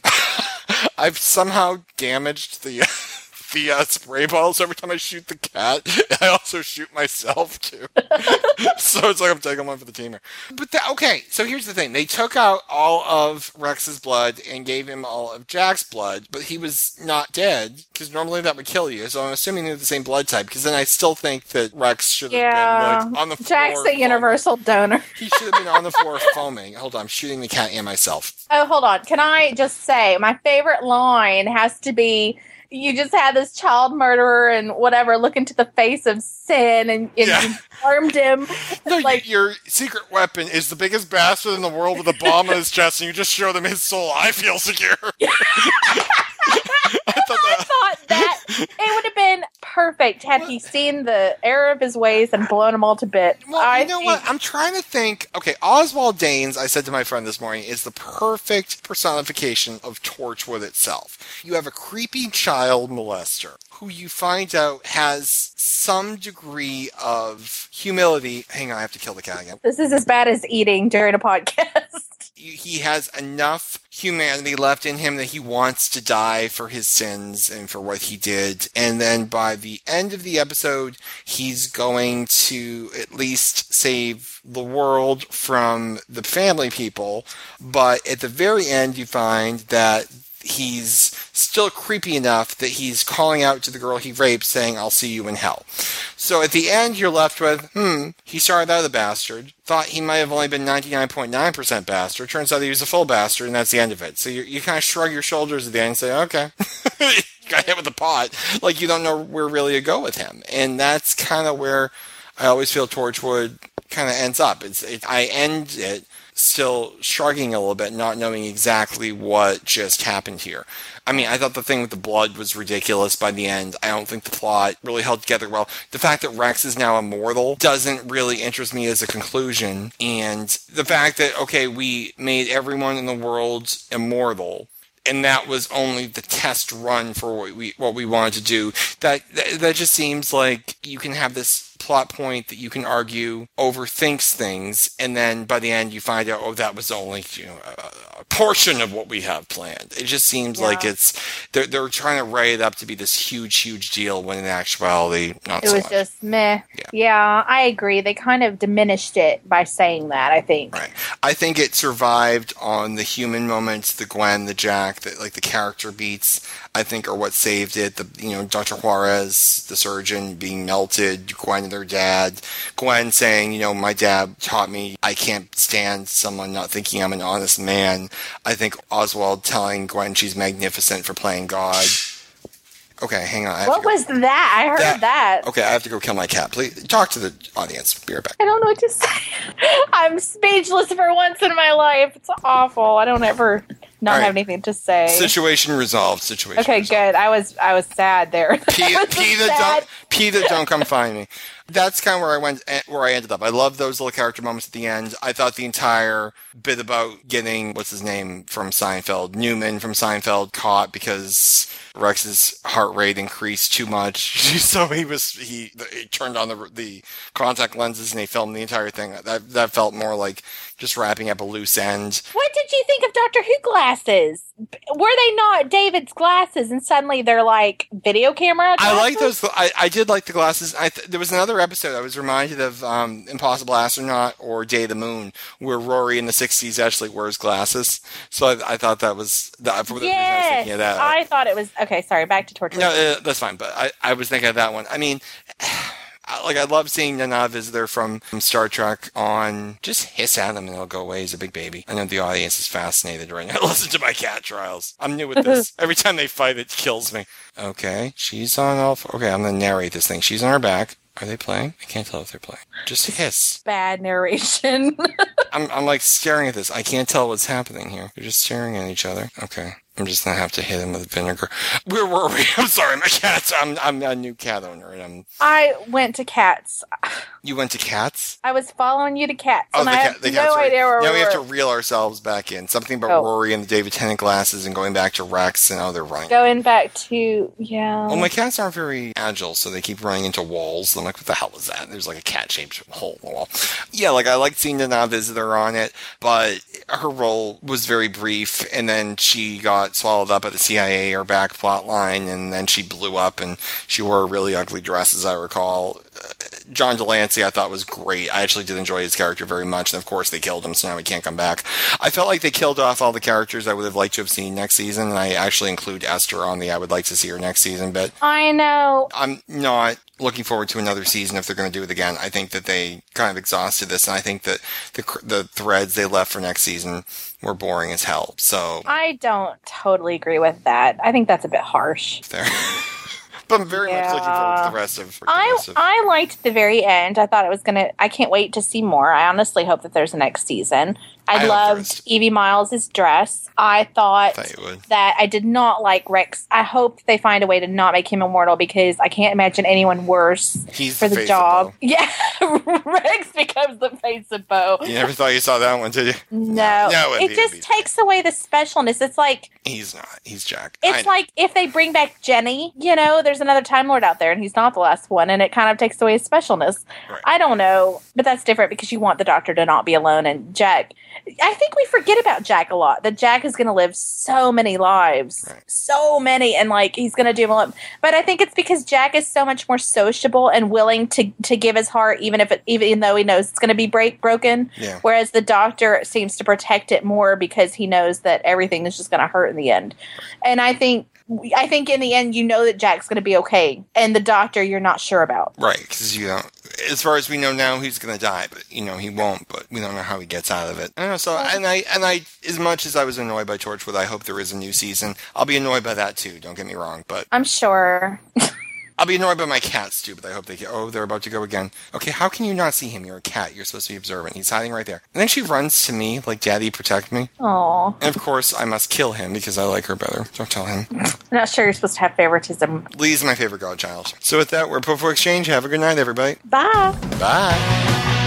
[laughs] I've somehow damaged the. [laughs] The uh, spray bottles every time I shoot the cat. [laughs] I also shoot myself too. [laughs] so it's like I'm taking one for the team here. But the, okay, so here's the thing: they took out all of Rex's blood and gave him all of Jack's blood, but he was not dead because normally that would kill you. So I'm assuming they're the same blood type. Because then I still think that Rex should have Yeah. been like on the floor. Jack's a universal donor. [laughs] He should have been on the floor foaming. Hold on, I'm shooting the cat and myself. Oh, hold on. Can I just say my favorite line has to be you just had this child murderer and whatever look into the face of sin and, and Yeah. you harmed him. [laughs] No, like your secret weapon is the biggest bastard in the world with a bomb in his chest, and you just show them his soul. I feel secure. [laughs] I thought that- I thought that it would have been perfect had he seen the error of his ways and blown them all to bits. Well, I you know think- what? I'm trying to think. Okay, Oswald Danes, I said to my friend this morning, is the perfect personification of Torchwood itself. You have a creepy child molester who you find out has some degree of humility. Hang on, I have to kill the cat again. This is as bad as eating during a podcast. [laughs] he has enough humanity left in him that he wants to die for his sins and for what he did. And then by the end of the episode, he's going to at least save the world from the family people. But at the very end, you find that he's still creepy enough that he's calling out to the girl he raped saying, I'll see you in hell. So at the end, you're left with, hmm, he started out a bastard, thought he might have only been 99.9% bastard, turns out he was a full bastard, and that's the end of it. So you, you kind of shrug your shoulders at the end and say, okay. [laughs] Got hit with the pot. Like, you don't know where really to go with him. And that's kind of where I always feel Torchwood kind of ends up. It's, it, I end it still shrugging a little bit, not knowing exactly what just happened here. I mean, I thought the thing with the blood was ridiculous by the end. I don't think the plot really held together well. The fact that Rex is now immortal doesn't really interest me as a conclusion. And the fact that, okay, we made everyone in the world immortal and that was only the test run for what we what we wanted to do. That that, that just seems like you can have this plot point that you can argue overthinks things, and then by the end you find out, oh, that was only you know a, a portion of what we have planned. It just seems like it's they're they're trying to write it up to be this huge, huge deal when in actuality, not It so was much. just meh. Yeah. Yeah. I agree. They kind of diminished it by saying that, I think. Right. I think it survived on the human moments, the Gwen, the Jack, that like the character beats. I think are what saved it. The you know Dr. Juarez, the surgeon, being melted. Gwen and her dad. Gwen saying, you know, my dad taught me I can't stand someone not thinking I'm an honest man. I think Oswald telling Gwen she's magnificent for playing God. Okay, hang on. What go. was that? I heard That- that. Okay, I have to go kill my cat. Please talk to the audience. Be right back. I don't know what to [laughs] say. I'm speechless for once in my life. It's awful. I don't ever not right. have anything to say. Situation resolved. Situation. okay, resolved. good. I was I was sad there. P, [laughs] I was P that don't P that don't come find me. That's kind of where I went, eh, where I ended up. I love those little character moments at the end. I thought the entire bit about getting what's his name from Seinfeld, Newman from Seinfeld, caught because Rex's heart rate increased too much, [laughs] so he was he, he turned on the the contact lenses and they filmed the entire thing. That that felt more like just wrapping up a loose end. What did you think of Doctor Who glasses? Were they not David's glasses, and suddenly they're like video camera? I like those. I, I did like the glasses. I th- there was another episode I was reminded of um, Impossible Astronaut or Day of the Moon, where Rory in the '60s actually wears glasses. So I, I thought that was that. For the reason I was thinking of that. I thought it was okay. Sorry, back to torture. no, uh, that's fine. But I, I was thinking of that one. I mean. [sighs] Like I love seeing Nana Visitor from, from Star Trek on just hiss at him and he'll go away. He's a big baby. I know the audience is fascinated right now. [laughs] Listen to my cat trials. I'm new with this. [laughs] Every time they fight, it kills me. Okay, she's on all. F- okay, I'm gonna narrate this thing. She's on her back. Are they playing? I can't tell if they're playing. Just hiss. Bad narration. [laughs] I'm, I'm like staring at this. I can't tell what's happening here. They're just staring at each other. Okay. I'm just gonna have to hit him with vinegar. Where were we? [laughs] I'm sorry, my cats. I'm I'm a new cat owner, and I'm. I went to cats. You went to cats. I was following you to cats, Oh, the I cat. The no cats. right. idea where now we we have to reel ourselves back in. Something about Oh. Rory and the David Tennant glasses, and going back to Rex, and how they're running. Going back to yeah. Well, my cats aren't very agile, so they keep running into walls. I'm like, what the hell is that? There's like a cat-shaped hole in the wall. Yeah, like I liked seeing the Nana Visitor on it, but her role was very brief, and then she got swallowed up by the CIA or back plot line, and then she blew up, and she wore a really ugly dress, as I recall. John de Lancie, I thought was great. I actually did enjoy his character very much, and of course they killed him, so now he can't come back. I felt like they killed off all the characters I would have liked to have seen next season, and I actually include Esther on the I would like to see her next season but I know. I'm not looking forward to another season if they're going to do it again. I think that they kind of exhausted this, and I think that the the threads they left for next season were boring as hell. So I don't totally agree with that. I think that's a bit harsh. there. [laughs] but [laughs] I'm very much looking forward to the rest of. the I rest of- I liked the very end. I thought it was gonna. I can't wait to see more. I honestly hope that there's a next season. I I, loved. Evie Myles' dress. I thought thought that I did not like Rex. I hope they find a way to not make him immortal because I can't imagine anyone worse He's for the of job. [laughs] Yeah, Rex becomes the Face of Boe. You never thought you saw that one, did you? No, No, it'd it just takes away the specialness. It's like He's not. He's Jack. It's like if they bring back Jenny, you know, there's another Time Lord out there, and he's not the last one, and it kind of takes away his specialness. Right. I don't know, but that's different because you want the Doctor to not be alone, and Jack. I think we forget about Jack a lot. That Jack is going to live so many lives, Right. so many, and like he's going to do a lot. But I think it's because Jack is so much more sociable and willing to to give his heart, even if it, even though he knows it's going to be break broken. Yeah. Whereas the Doctor seems to protect it more because he knows that everything is just going to hurt in the end. And I think I think in the end you know that Jack's going to be okay, and the Doctor you're not sure about. Right, because you know, as far as we know now, he's gonna die, but you know he won't. But we don't know how he gets out of it. I don't know. So, and I, and I, as much as I was annoyed by Torchwood, I hope there is a new season. I'll be annoyed by that too. Don't get me wrong, but I'm sure. [laughs] I'll be annoyed by my cats too. But I hope they get. Oh, they're about to go again. Okay, how can you not see him? You're a cat. You're supposed to be observant. He's hiding right there. And then she runs to me like, "Daddy, protect me." Oh, And of course, I must kill him because I like her better. Don't tell him. I'm [laughs] not sure you're supposed to have favoritism. Lee's my favorite godchild. So with that, we're Poufwa Exchange. Have a good night, everybody. Bye. Bye.